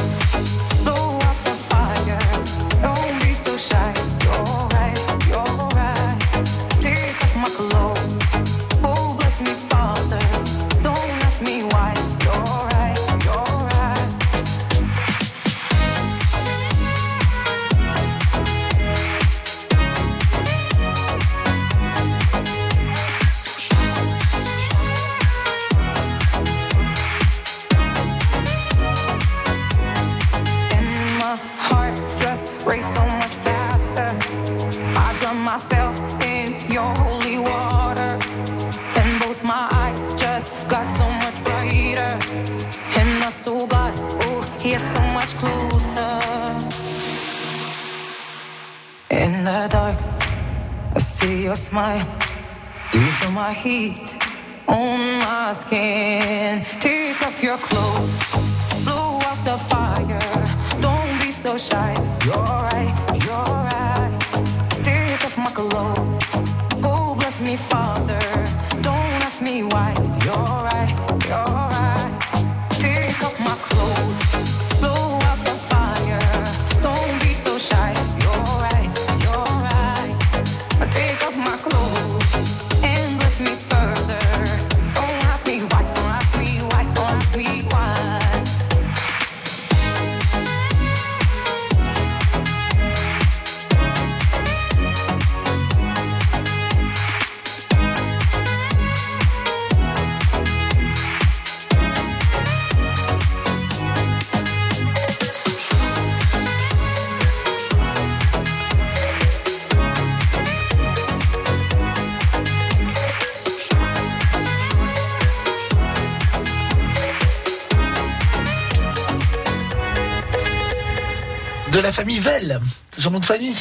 famille Vell. C'est son nom de famille.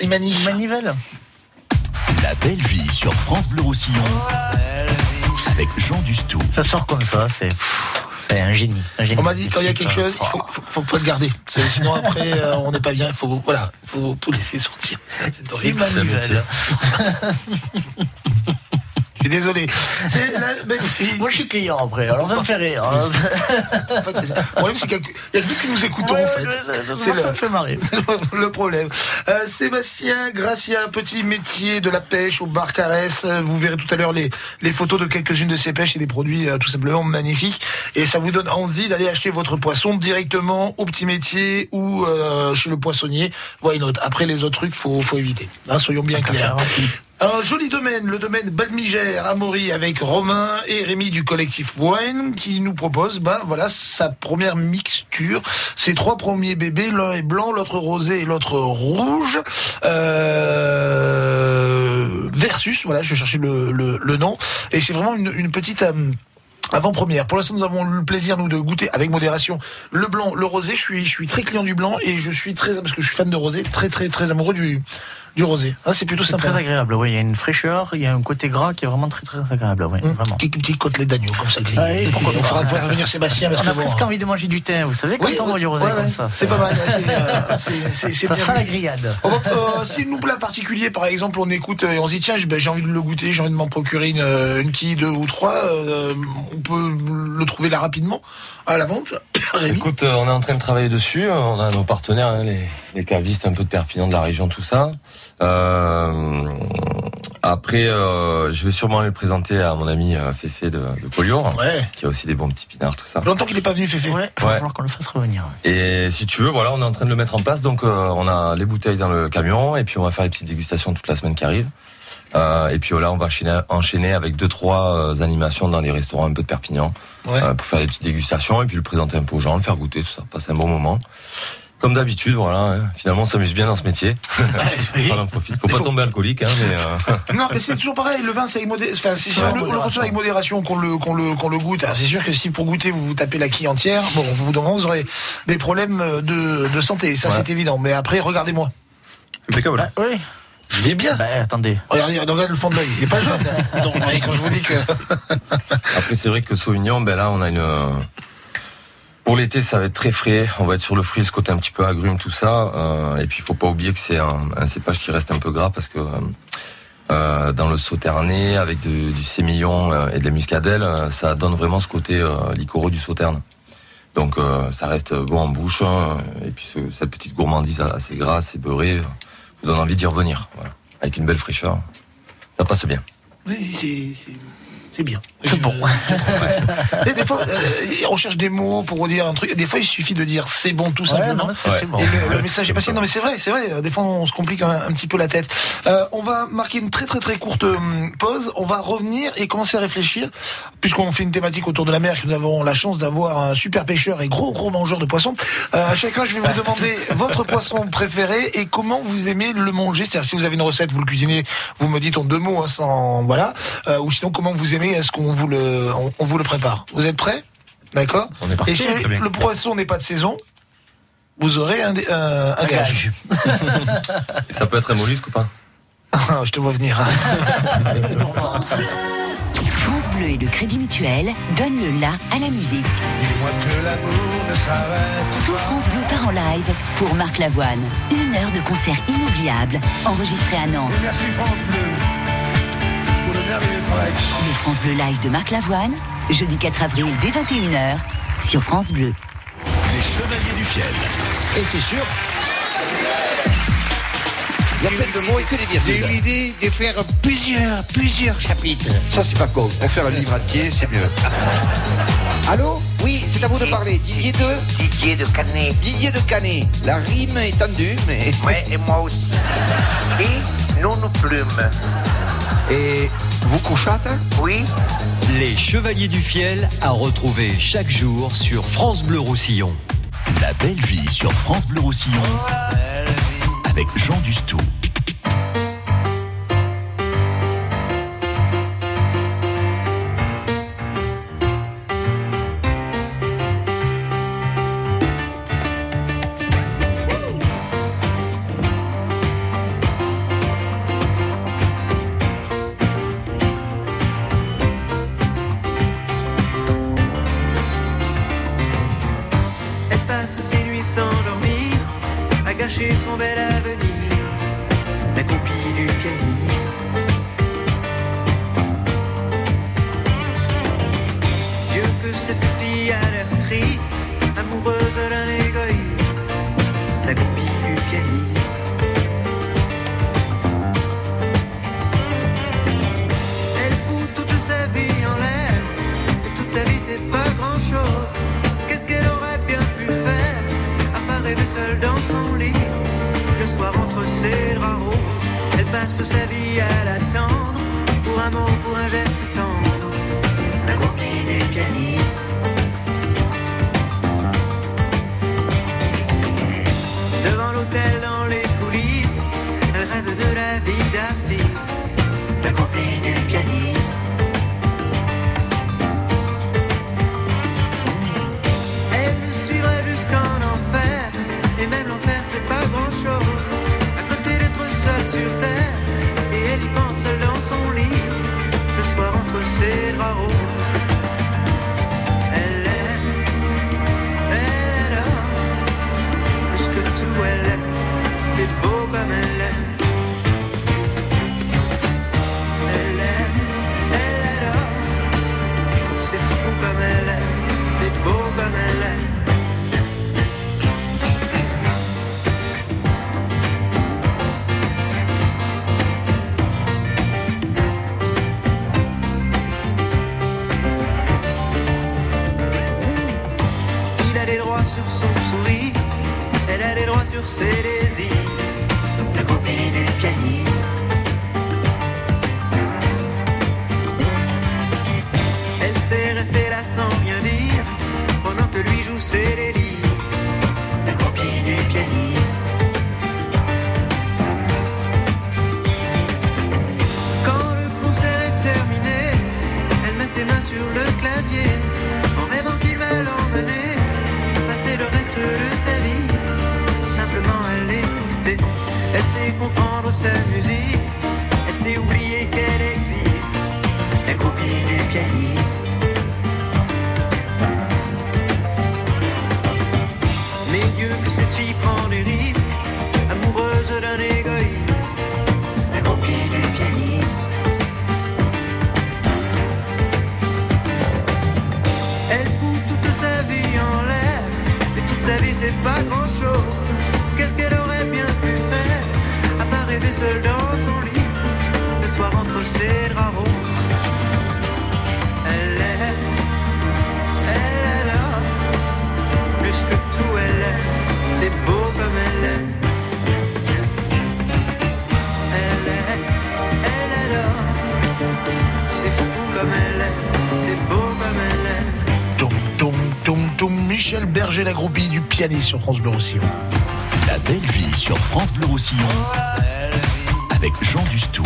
Imani. Manivelle. La belle vie sur France Bleu Roussillon. Avec Jean Dustou. Ça sort comme ça, c'est. C'est un génie. un génie. On m'a dit quand il y a quelque chose, il faut, faut, faut pas le garder. C'est- Sinon après, euh, on n'est pas bien. Il faut, voilà, faut tout laisser sortir. Ça, C'est horrible. Manivelle. Je suis désolé. La. Moi, je suis client après, alors ça me fait rire. En fait, c'est ça. Le problème, c'est qu'il y a que nous qui nous écoutons, Ouais, en fait. C'est le, le- problème. Euh, Sébastien Gracia, petit métier de la pêche au bar Caresse. Euh, Vous verrez tout à l'heure les, les photos de quelques-unes de ces pêches et des produits euh, tout simplement magnifiques. Et ça vous donne envie d'aller acheter votre poisson directement au petit métier ou euh, chez le poissonnier. Why not? Après, les autres trucs, faut, faut éviter. Hein, soyons bien clairs. Un joli domaine, le domaine Balmigère à Maury avec Romain et Rémi du collectif Wine qui nous propose ben voilà sa première mixture. Ses trois premiers bébés, l'un est blanc, l'autre rosé et l'autre rouge. Euh, versus, voilà, je cherchais le, le, le nom. Et c'est vraiment une, une petite... euh, avant-première. Pour l'instant, nous avons le plaisir, nous, de goûter avec modération le blanc, le rosé. Je suis, je suis très client du blanc et je suis très, parce que je suis fan de rosé, très, très, très amoureux du, du rosé. Ah, c'est plutôt C'est sympa. très agréable, oui. Il y a une fraîcheur, il y a un côté gras qui est vraiment très très agréable, oui. Vraiment. Quelques petites côtelettes d'agneau, comme ça. Ah oui. Pourquoi on fera faire venir Sébastien parce On que a bon, presque envie de manger du thym, vous savez, quand Oui, on voit du rosé ouais, comme ça. c'est pas mal. C'est, euh, c'est, c'est, c'est Ça bien sent la grillade. Va- euh, si nous plat particulier, par exemple, on écoute euh, et on se dit tiens, j'ai ben, j'ai envie de le goûter, j'ai envie de m'en procurer une, euh, une quille, deux ou trois, euh, on peut le trouver là rapidement à la vente. Rémi Écoute, euh, on est en train de travailler dessus. On a nos partenaires, hein, les, les cavistes un peu de Perpignan, de la région, tout ça. Euh, après, euh, je vais sûrement aller le présenter à mon ami euh, Féfé de, de Collioure, Ouais. qui a aussi des bons petits pinards, tout ça. Longtemps qu'il n'est pas venu, Féfé. Ouais, il va Ouais. falloir qu'on le fasse revenir. Et si tu veux, voilà, on est en train de le mettre en place. Donc, euh, on a les bouteilles dans le camion et puis on va faire les petites dégustations toute la semaine qui arrive. Euh, et puis là, on va enchaîner, enchaîner avec deux trois euh, animations dans les restaurants un peu de Perpignan Ouais. euh, pour faire des petites dégustations et puis le présenter un peu aux gens, le faire goûter, tout ça, passer un bon moment. Comme d'habitude, voilà. hein. Finalement, on s'amuse bien dans ce métier. on en profite. Faut pas tomber alcoolique, hein, mais. euh, Non, mais c'est toujours pareil. Le vin, c'est avec modé- enfin, c'est si Ouais, on le, on le modération. reçoit avec modération qu'on le, qu'on le, qu'on le goûte. Alors, c'est sûr que si pour goûter vous vous tapez la quille entière, bon, d'un moment, vous aurez des problèmes de, de santé. Ça, Ouais. c'est évident. Mais après, regardez-moi. Impeccable. Ah, oui. Je vais bien. Bah, attendez. Regardez, regardez le fond de l'œil. Il est pas jaune. Donc, ouais, quand je vous dis que. Après, c'est vrai que Sauvignon, ben là, on a une. euh, Pour l'été, ça va être très frais. On va être sur le fruit, ce côté un petit peu agrume, tout ça. Euh, et puis, il faut pas oublier que c'est un, un cépage qui reste un peu gras parce que euh, dans le sauternais, avec de- du sémillon et de la muscadelle, ça donne vraiment ce côté euh, liquoreux du sauterne. Donc, euh, ça reste bon en bouche. hein. et puis, ce- cette petite gourmandise assez grasse et beurrée euh, donne envie d'y revenir. Voilà. Avec une belle fraîcheur. Ça passe bien. Oui, c'est, c'est, c'est bien. C'est bon. des fois, euh, on cherche des mots pour dire un truc. Des fois, il suffit de dire c'est bon tout Ouais, simplement. non, c'est bon. Et le, le message est passé. Non, mais c'est vrai, c'est vrai. Des fois, on se complique un, un petit peu la tête. Euh, on va marquer une très très très courte hum, pause. On va revenir et commencer à réfléchir, puisqu'on fait une thématique autour de la mer, que nous avons la chance d'avoir un super pêcheur et gros gros mangeur de poissons. Euh, à chacun, je vais vous demander votre poisson préféré et comment vous aimez le manger. C'est-à-dire, si vous avez une recette, vous le cuisinez, vous me dites en deux mots, hein, sans voilà. Euh, ou sinon, comment vous aimez Est-ce qu'on vous le, on, on vous le prépare Vous êtes prêts D'accord. On est parti. Et si Très bien. le poisson n'est pas de saison, vous aurez un, un gage. Ça peut être un mollusque ou pas Ah, je te vois venir. France Bleu et le Crédit Mutuel donnent le la à la musique. Que ne Tout France Bleu part en live pour Marc Lavoine. Une heure de concert inoubliable enregistré à Nantes. Merci France Bleu le France Bleu Live de Marc Lavoine, jeudi 4 avril dès 21h sur France Bleu. Les Chevaliers du Fiel. Et c'est sûr. Il y a plein de mots et que des J'ai eu virgules. l'idée de faire plusieurs, plusieurs chapitres. Ça, c'est pas con. Pour faire un livre entier, c'est mieux. Allô? Oui, c'est à vous de parler. Didier de? Didier de Canet. Didier de Canet. La rime est tendue, mais. Ouais, et moi aussi. Et non nous plumes. Et vous couchâtes Oui. Les Chevaliers du Fiel à retrouver chaque jour sur France Bleu Roussillon. La belle vie sur France Bleu Roussillon. Avec Jean Dustou. Michel Berger, la groupie du pianiste sur France Bleu Roussillon. La belle vie sur France Bleu Roussillon avec Jean Dustou.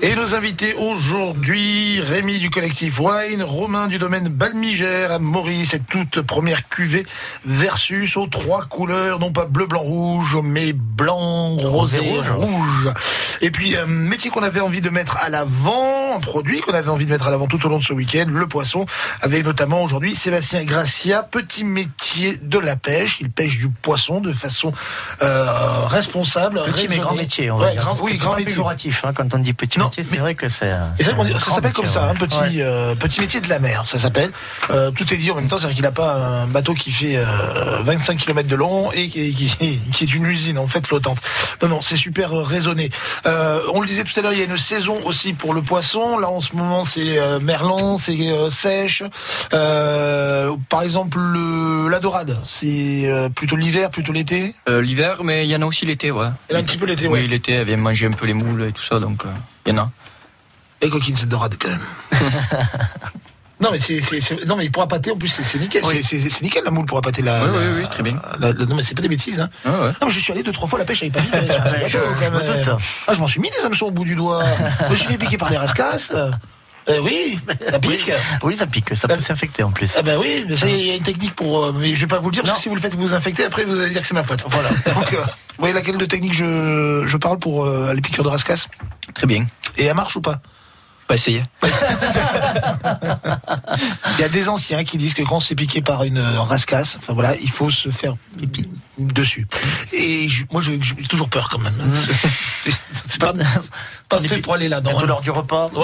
Et nos invités aujourd'hui, Rémi du collectif Wine, Romain du domaine Balmigère, Maurice et toute première cuvée versus aux trois couleurs, non pas bleu, blanc, rouge, mais blanc, rosé, Rosé, rouge. rouge. Et puis, un métier qu'on avait envie de mettre à l'avant, un produit qu'on avait envie de mettre à l'avant tout au long de ce week-end, le poisson, avec notamment aujourd'hui Sébastien Gracia, petit métier de la pêche. Il pêche du poisson de façon euh, responsable. Petit mais raisonnée. grand métier, on va Ouais, dire. grand- oui, grand métier. péjoratif, hein, quand on dit petit métier, c'est vrai que c'est. Ça, s'appelle comme ça, ouais. un petit, Ouais. euh, petit métier de la mer, ça s'appelle. Euh, tout est dit en même temps, c'est-à-dire qu'il n'a pas un bateau qui fait euh, 25 km de long et qui, qui- qui est une usine en fait flottante. Non, non, c'est super euh, raisonné. Euh, on le disait tout à l'heure, il y a une saison aussi pour le poisson. Là, en ce moment, c'est euh, merlan, c'est euh, sèche. Par exemple, le, la dorade, c'est plutôt l'hiver, plutôt l'été? L'hiver, mais il y en a aussi l'été, ouais. A un petit peu l'été, ouais. Oui, l'été, elle vient manger un peu les moules et tout ça, donc il y en a. Et coquine cette dorade quand même. non mais c'est non mais il pourra pâter en plus c'est nickel Oui. c'est nickel la moule pourra pâter la, Oui, oui, oui, très bien. la- la- non mais c'est pas des bêtises hein. Ah ouais. Non mais je suis allé deux trois fois la pêche avec pas mis des hameçons, c'est je-. Ah je m'en suis mis des hameçons au bout du doigt. je me suis fait piquer par des rascasses. Euh, oui, ça pique. Oui, ça pique, ça peut s'infecter en plus. Ah bah oui, mais ça y est, il y a une technique pour. euh, mais je vais pas vous le dire parce que si vous le faites vous vous infectez, après vous allez dire que c'est ma faute. Voilà. Donc, euh, vous voyez laquelle de technique je, je parle pour euh, les piqûres de rascasse Très bien. Et elle marche ou pas? Pas essayer. Il y a des anciens qui disent que quand on s'est piqué par une euh, rascasse, enfin voilà, il faut se faire dessus. Et je- moi, je- j'ai toujours peur quand même. C'est- C'est pas, pas fait pour aller là-dedans. Hein. l'heure du repas. On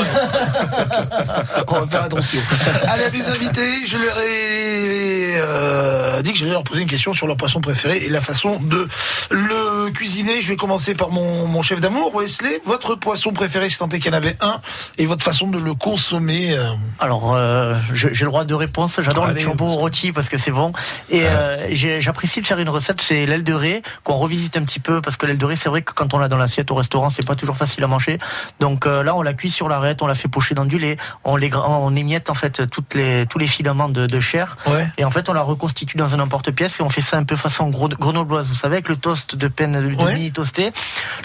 va faire attention. Allez, à mes invités, je leur ai euh, dit que j'allais leur poser une question sur leur poisson préféré et la façon de le cuisiner. Je vais commencer par mon, mon chef d'amour, Wesley. Votre poisson préféré, si tant est qu'il y en avait un, et votre façon de le consommer. euh, Alors, euh, j'ai le droit de réponse. J'adore le turbo rôti parce que c'est bon. Et euh, j'ai- j'apprécie de faire une recette, c'est l'aile de raie qu'on revisite un petit peu parce que l'aile de raie, c'est vrai que quand on l'a dans l'assiette au restaurant, c'est pas toujours facile à manger. Donc euh, là, on la cuit sur l'arête, on la fait pocher dans du lait, on les on émiette en fait toutes les tous les filaments de, de chair. Ouais. Et en fait, on la reconstitue dans un emporte-pièce et on fait ça un peu façon grenobloise, vous savez, avec le toast de peine de mini toasté,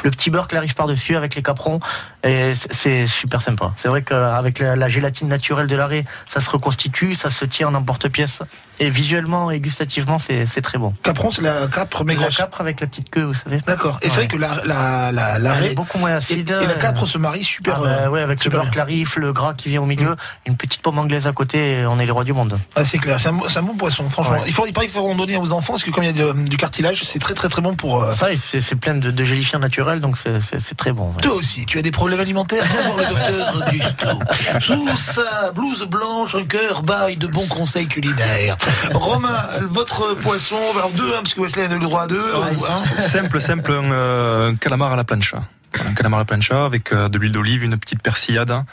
le petit beurre qui arrive par-dessus avec les caprons. Et c'est- c'est super sympa. C'est vrai qu'avec la, la gélatine naturelle de l'arrêt, ça se reconstitue, ça se tient en emporte-pièce. Et visuellement et gustativement, c'est très bon. Capron, c'est la capre, mais La grosse. capre avec la petite queue, vous savez. D'accord. Et c'est vrai que la, la, la, la est raie beaucoup moins et, acide. et la capre se marie super. ah bah ouais, avec le beurre clarif, le gras qui vient au milieu, une petite pomme anglaise à côté, et on est les rois du monde. Ah, c'est clair, c'est un, un bon poisson, franchement. Ouais. Il faut, il paraît qu'il faut en donner aux enfants parce que comme il y a de- du cartilage, c'est très très très bon pour. euh, Ça, c'est plein de, de gélifiants naturels, donc c'est- très bon. Toi aussi, tu as des problèmes alimentaires Viens voir le docteur Gusto. Sous sa blouse blanche, un cœur baille de bons conseils culinaires. Romain, votre poisson, alors deux, hein, parce que Wesley a le droit à deux. Ouais, ou un. Simple, simple, un, euh, un calamar à la plancha. Un calamar à la plancha avec euh, de l'huile d'olive, une petite persillade hein.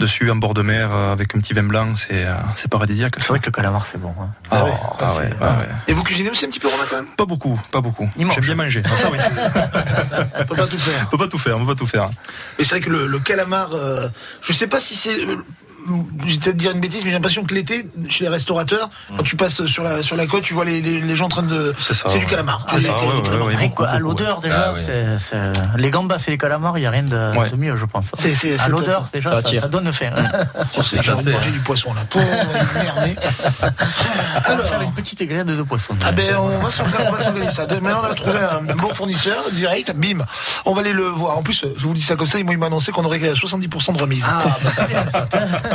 dessus, en bord de mer, euh, avec un petit vin blanc, c'est euh, c'est paradisiaque. C'est vrai que le calamar, c'est bon. hein. Ah, ouais, ouais, ça, ah c'est- ouais, ouais, ouais. Et vous cuisinez aussi un petit peu, Romain, quand même? Pas beaucoup, pas beaucoup. Il mange. J'aime bien manger. Ah, ça oui. On peut pas tout faire. On peut pas tout faire, on peut pas tout faire. Mais c'est vrai que le, le calamar, euh, je sais pas si c'est. euh, je vais peut-être dire une bêtise, mais j'ai l'impression que l'été, chez les restaurateurs, quand tu passes sur la, sur la côte, tu vois les, les, les gens en train de. C'est ça, C'est du ouais. calamar. C'est ça, ouais, ouais, ouais, beaucoup, l'odeur déjà, Ah, oui. c'est- c'est- les gambas et les calamars, il n'y a rien de, Ouais. de mieux, je pense. C'est- c'est- à c'est l'odeur, déjà, Ça ça, ça donne faim. C'est- J'ai envie de assez, manger du poisson là. Pour va faire Alors. une petite grillade de poisson. Ah ben on va s'organiser on va s'organiser ça. Maintenant on a trouvé un bon fournisseur direct, bim. On va aller le voir. En plus, je vous dis ça comme ça, ils m'ont annoncé qu'on aurait 70% de remise. Ah, bah, c'est bien ça.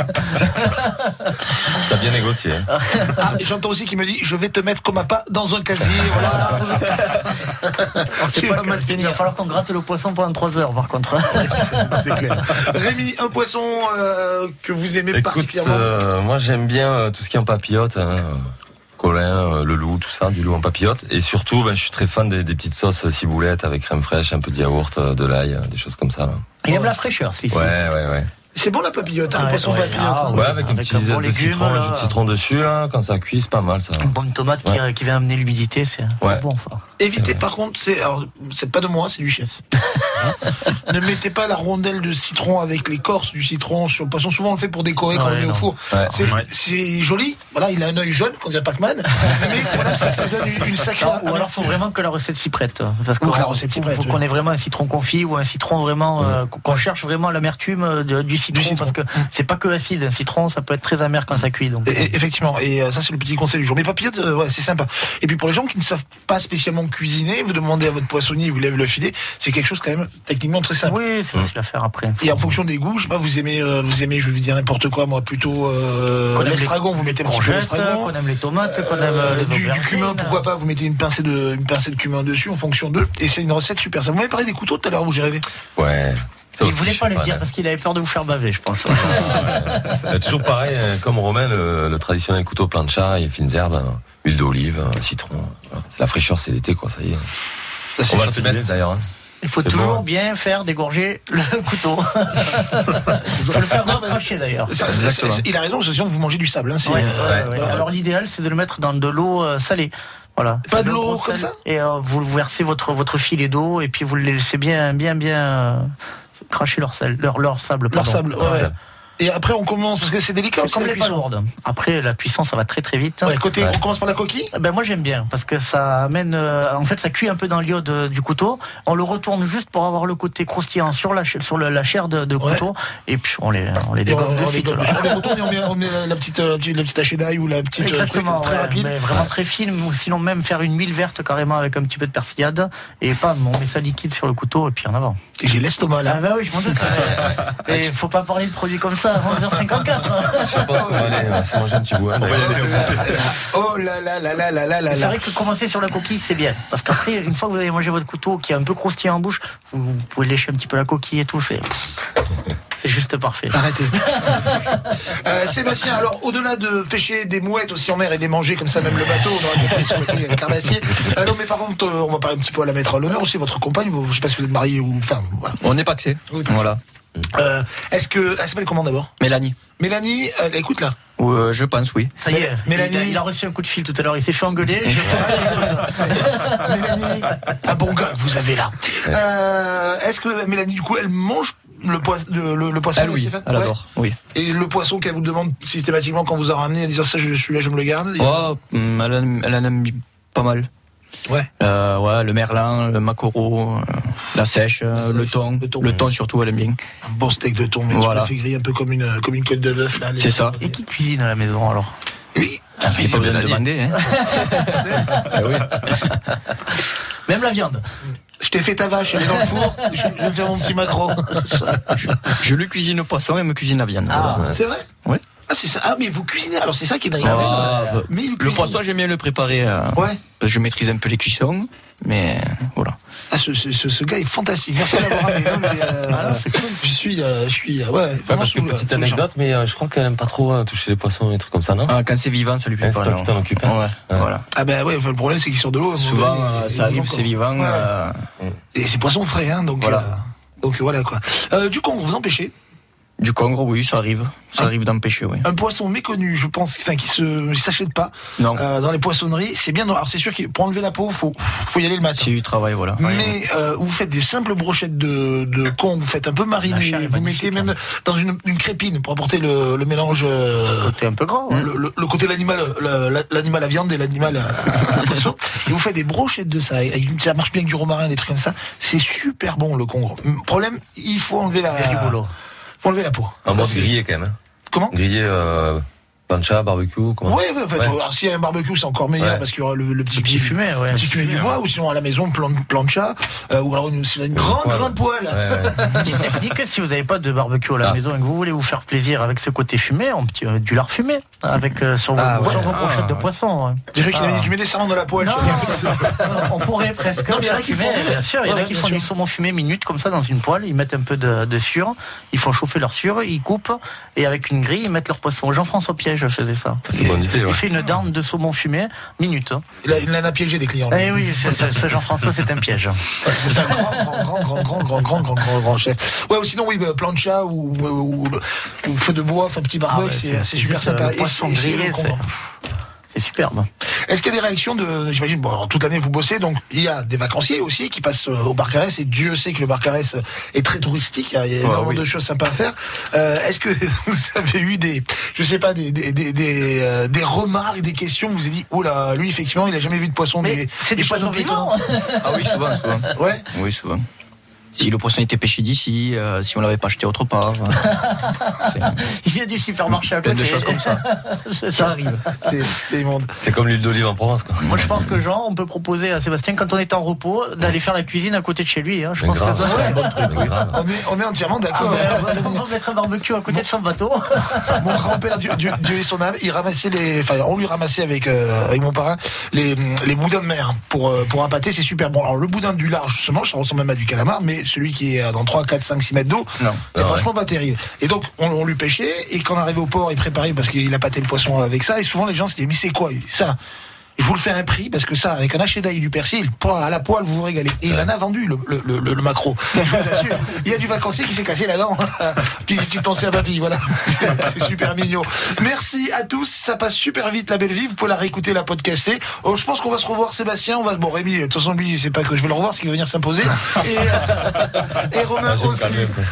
T'as bien négocié. hein. Ah, j'entends aussi qu'il me dit je vais te mettre comme appât dans un casier. Voilà. C'est tu pas vas que- mal Il va finir. falloir qu'on gratte le poisson pendant 3 heures, par contre. C'est clair. Rémi, un poisson euh, que vous aimez Écoute, particulièrement euh, moi j'aime bien euh, tout ce qui est en papillote. Hein, Colin, euh, le loup, tout ça, du loup en papillote. Et surtout, ben, je suis très fan des, des petites sauces euh, ciboulettes avec crème fraîche, un peu de yaourt, de l'ail, des choses comme ça. Là. Il aime la fraîcheur, celui-ci. Ouais, ouais, ouais. C'est bon la papillote, hein, Ah le ouais, poisson ouais. papillote. Ah hein. Ouais, avec un Avec petit un bon zeste de légume, citron, un là. jus de citron dessus, là, quand ça cuit, c'est pas mal ça. Une bonne tomate qui- Ouais. qui, vient amener l'humidité, c'est bon ça. Évitez par contre, c'est alors c'est pas de moi, c'est du chef. Ne mettez pas la rondelle de citron avec l'écorce du citron sur le poisson. Souvent on le fait pour décorer quand Ouais, on le met au four. Ouais. C'est Ouais. joli. Voilà, il a un œil jaune, quand dirait Pac-Man. mais que ça donne une, une sacrée. Non, ou alors il faut vraiment que la recette s'y prête. Parce Ou que la qu'on- recette s'y faut- prête, faut qu'on ait vraiment un citron confit ou un citron vraiment euh, qu'on cherche vraiment l'amertume euh, de- du citron, parce que c'est pas que acide. Un citron, ça peut être très amer quand ça cuit. Donc Et- effectivement, et euh, ça c'est le petit conseil du jour. Mais papillote, ouais, c'est sympa. Et puis pour les gens qui ne savent pas spécialement cuisiner, vous demandez à votre poissonnier, il vous lève le filet, c'est quelque chose quand même techniquement très simple. oui, c'est facile à faire après. Et en fonction des goûts, je sais pas, vous aimez, euh, vous aimez, je vais dire n'importe quoi, moi plutôt euh, Qu'on aime l'estragon, vous mettez un petit peu courgettes, l'estragon. qu'on aime les tomates, qu'on aime euh, les du, du aubergines. cumin, pourquoi pas, vous mettez une pincée de, une pincée de cumin dessus en fonction d'eux. Et c'est une recette super. Ça vous m'avez parlé des couteaux tout à l'heure où j'ai rêvé. Ouais. Ça Il voulait pas le dire hein. parce qu'il avait peur de vous faire baver, je pense. Euh, toujours pareil, euh, comme Romain, le, le traditionnel couteau plancha, et fines herbes, euh, huile d'olive, euh, citron. voilà. La fraîcheur, c'est l'été, quoi, ça y est. Ça, c'est On va le facile. mettre d'ailleurs. hein. Il faut C'est toujours bon. bien faire dégorger le couteau. faut le faire Non, mais- cracher d'ailleurs. Il a raison, sinon vous mangez du sable. Hein, Ouais, euh, ouais, ouais. voilà. Alors l'idéal c'est de le mettre dans de l'eau euh, salée. Voilà. Pas de l'eau l'eau au comme ça Et euh, vous versez votre votre filet d'eau et puis vous le laissez bien bien bien euh, cracher leur sel, leur leur sable. Leur pardon. sable, ouais. Et après on commence, parce que c'est délicat aussi la les cuisson. palourdes. Après la cuisson ça va très très vite. Ouais, côté, on commence par la coquille? Ben moi j'aime bien parce que ça amène euh, en fait ça cuit un peu dans l'iode euh, du couteau. On le retourne juste pour avoir le côté croustillant sur la sur la chair de, de couteau et puis on les on les dégomme de on les suite. dessus. On les retourne et on met, on met la petite, euh, la petite hachée d'ail ou la petite euh, Exactement, très ouais, rapide. mais vraiment très fine, ou sinon même faire une huile verte carrément avec un petit peu de persillade, et pas on met ça liquide sur le couteau et puis en avant. Et j'ai l'estomac là. Ah bah oui, je m'en doute. Et faut pas parler de produits comme ça à 11h54. Je pense qu'on va aller se manger un petit bout. Oh là là là là là là là C'est là. vrai que commencer sur la coquille, c'est bien. Parce qu'après, une fois que vous avez mangé votre couteau qui est un peu croustillant en bouche, vous, vous pouvez lécher un petit peu la coquille et tout. C'est, c'est juste parfait. Arrêtez. Euh, Sébastien, alors au-delà de pêcher des mouettes aussi en mer et des manger comme ça même le bateau, on aurait le quai carnassier. Euh, non mais par contre, euh, on va parler un petit peu à la mettre à l'honneur aussi, votre compagne, vous- je sais pas si vous êtes marié ou... Enfin, voilà. On n'est pas que c'est. Voilà. Euh, Est-ce que... Elle s'appelle comment d'abord? Mélanie. Mélanie, elle écoute là Euh, je pense, oui. Ça y est, Mélanie- il a, il a reçu un coup de fil tout à l'heure. Il s'est fait engueuler. Je- Mélanie, un bon gars que vous avez là. Euh, Est-ce que Mélanie, du coup, elle mange le, poisson le, le- le poisson Elle, oui, elle Ouais. Oui. Et le poisson qu'elle vous demande systématiquement quand vous a ramené en disant ça, je suis là, je me le garde Oh, hum, elle, en, elle en aime pas mal. Ouais. Euh, ouais, le merlin, le maquereau, euh, la sèche, euh, le thon. Le thon, surtout, elle aime bien. Un bon steak de thon, mais Voilà. tu le fais griller un peu comme une, comme une côte de bœuf. C'est ça. Et qui cuisine à la maison alors? Oui. Ah, il n'y a pas besoin de demander. Hein. Même la viande. Je t'ai fait ta vache, elle est dans le four. Je vais me faire mon petit macro. Je lui cuisine le poisson et elle me cuisine la viande. voilà. C'est vrai Ouais. Ah, c'est ça. Ah, mais vous cuisinez. Alors, c'est ça qui est dingue. Ah, mais le poisson, j'aime bien le préparer. euh, Ouais. parce que je maîtrise un peu les cuissons, mais voilà. Ah, ce, ce, ce, ce gars est fantastique. Merci de l'avoir ramené. Non, mais, euh, Je suis, euh, je suis, euh, ouais, Ouais, parce que petite anecdote, mais euh, je crois qu'elle aime pas trop euh, toucher les poissons et des trucs comme ça, non? Ah, quand c'est vivant, ça lui plaît Ouais, pas. c'est toi qui t'en occupes, hein. Ouais, voilà. Ah ben ouais, enfin, le problème c'est qu'il sort de l'eau. Souvent, euh, et- ça arrive, c'est vivant. Euh, Et c'est poisson frais, hein, donc Voilà. euh, donc voilà quoi. Euh, du congre, vous en pêchez Du congre, oui, ça arrive. Ça Ah. arrive d'en pêcher, oui. Un poisson méconnu, je pense, enfin qui se il s'achète pas Non. euh, dans les poissonneries. C'est bien. Alors c'est sûr que pour enlever la peau, faut faut y aller le matin. C'est du travail, voilà. Mais euh, vous faites des simples brochettes de, de con, vous faites un peu mariner, vous mettez même dans une, une crépine pour apporter le, le mélange. euh, côté un peu gras. ouais. le, le- le côté de l'animal, le- l'animal à viande et l'animal à, à poisson. Et vous faites des brochettes de ça. avec ça marche bien avec du romarin, des trucs comme ça. C'est super bon le congre. Problème, il faut enlever la. Il y a du boulot. Faut enlever la peau. En mode grillé quand même. hein. Comment? Grillé, euh, plancha, barbecue, comment Ouais, ouais, en fait, Ouais. s'il y a un barbecue, c'est encore meilleur Ouais. parce qu'il y aura le, le petit, petit fumé, ouais. petit fumé du bois, ou sinon à la maison, plan, plancha, euh, ou alors une, une grande, poêle. grande poêle. Petite technique, si vous n'avez pas de barbecue à la Ah. maison et que vous voulez vous faire plaisir avec ce côté fumé, on petit, euh, du lard fumé avec euh, sur vos, Ah, ouais. sur vos Ah, brochettes de poisson. ouais. Déjà qu'il avait dit, tu mets des sarons dans la poêle. Non, tu vois. on pourrait presque. Non, il y en a qui fumer, font. Bien sûr, il y en a qui font du saumon fumé minute comme ça dans une poêle. Ils mettent un peu de, de sueur, ils font chauffer leur sueur, ils coupent et avec une grille ils mettent leur poisson. Jean-François Piège faisait ça. C'est une bonne idée, ouais. Il fait une dinde de saumon fumé minute. hein. Il, a, il en a piégé des clients. Eh oui, ce Jean-François c'est un piège. C'est un grand, grand, grand, grand, grand, grand, grand, grand, grand, grand chef. Ouais, ou sinon, oui, bah, plancha ou, ou, ou feu de bois, enfin, petit barbecue, Ah ouais, c'est super sympa. euh, poisson grillé. C'est superbe. Est-ce qu'il y a des réactions de, j'imagine, bon, alors, toute l'année vous bossez, donc il y a des vacanciers aussi qui passent euh, au bar Carès, et Dieu sait que le bar Carès est très touristique, il y a, il y a énormément oui. de choses sympas à faire. Euh, Est-ce que vous avez eu des, je sais pas, des, des, des, des, euh, des remarques, des questions, vous avez dit, oh là, lui effectivement, il a jamais vu de poisson, Mais mais c'est des poissons vivants. Ah oui, souvent, souvent. Ouais. Oui, souvent. Si le poisson était pêché d'ici, euh, si on l'avait pas acheté autre part. euh, Il y a du supermarché à Plein côté. de choses comme ça. ça arrive. C'est, immonde. C'est comme l'huile d'olive en Provence, quoi. Moi, je pense que Jean, on peut proposer à Sébastien, quand on est en repos, d'aller faire la cuisine à côté de chez lui. hein. Je Mais pense grave, que ça c'est un bon truc, mais grave. On est, on est entièrement Ah d'accord. ben, on va mettre un barbecue à côté de son bateau. Mon grand-père, Dieu, Dieu, Dieu ait son âme, il ramassait les, enfin, on lui ramassait avec, euh, avec mon parrain les, les boudins de mer pour, pour un pâté, c'est super bon. Alors, le boudin du large se mange, ça ressemble même à du calamar, mais celui qui est dans 3, 4, 5, 6 mètres d'eau, c'est Ah ouais. franchement pas terrible. Et donc, on, on lui pêchait, et quand on arrivait au port, il préparait parce qu'il a pâté le poisson avec ça, et souvent les gens se disaient, mais c'est quoi ça? Je vous le fais à un prix parce que ça, avec un haché d'ail du persil, à la poêle, vous vous régalez. Et il en a vendu le, le, le, le- macro. Je vous assure. Il y a du vacancier qui s'est cassé la dent. Puis une petite pensée à papy, voilà. C'est- super mignon. Merci à tous. Ça passe super vite la belle vie. Vous pouvez la réécouter, la podcaster. Oh, je pense qu'on va se revoir, Sébastien. On va, bon, Rémi, de toute façon, lui, c'est pas que je vais le revoir, c'est qu'il va venir s'imposer. Et, euh, et Romain Ah, aussi.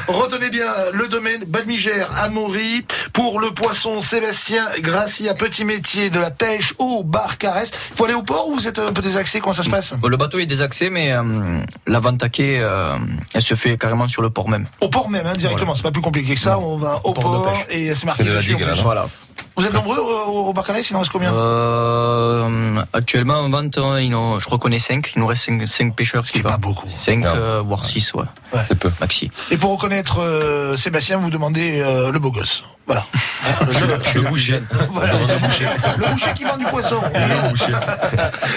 Retenez bien le domaine Balmigère, Amaury, pour le poisson Sébastien Grassi, un petit métier de la pêche au bar Caresse. Il faut aller au port ou vous êtes un peu désaxé Comment ça se passe? Bon, le bateau est désaxé, mais euh, la vente à quai, euh, elle se fait carrément sur le port même. Au port même, hein, directement. C'est pas plus compliqué que ça. On va au port de port pêche. et c'est marqué de la là, non Voilà. Vous êtes nombreux au, au Barcarès, il en reste combien? Euh, actuellement, en vente, hein, il nous- je crois qu'on est 5. Il nous reste 5, pêcheurs. Ce qui est pas beaucoup. 5, voire 6, ouais. C'est peu. Maxi. Et pour reconnaître euh, Sébastien, vous demandez euh, le beau gosse. Voilà. Le boucher. Voilà. Le boucher qui vend du poisson.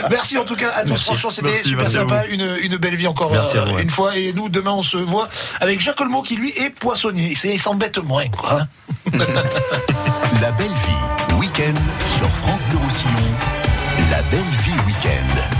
Merci en tout cas à tous. Merci. Franchement, c'était super merci sympa. Une, une belle vie encore euh, une fois. Et nous, demain, on se voit avec Jacques Olmo qui, lui, est poissonnier. C'est- Il s'embête moins, quoi. La belle vie, week-end sur France Bleu Roussillon. La belle vie week-end.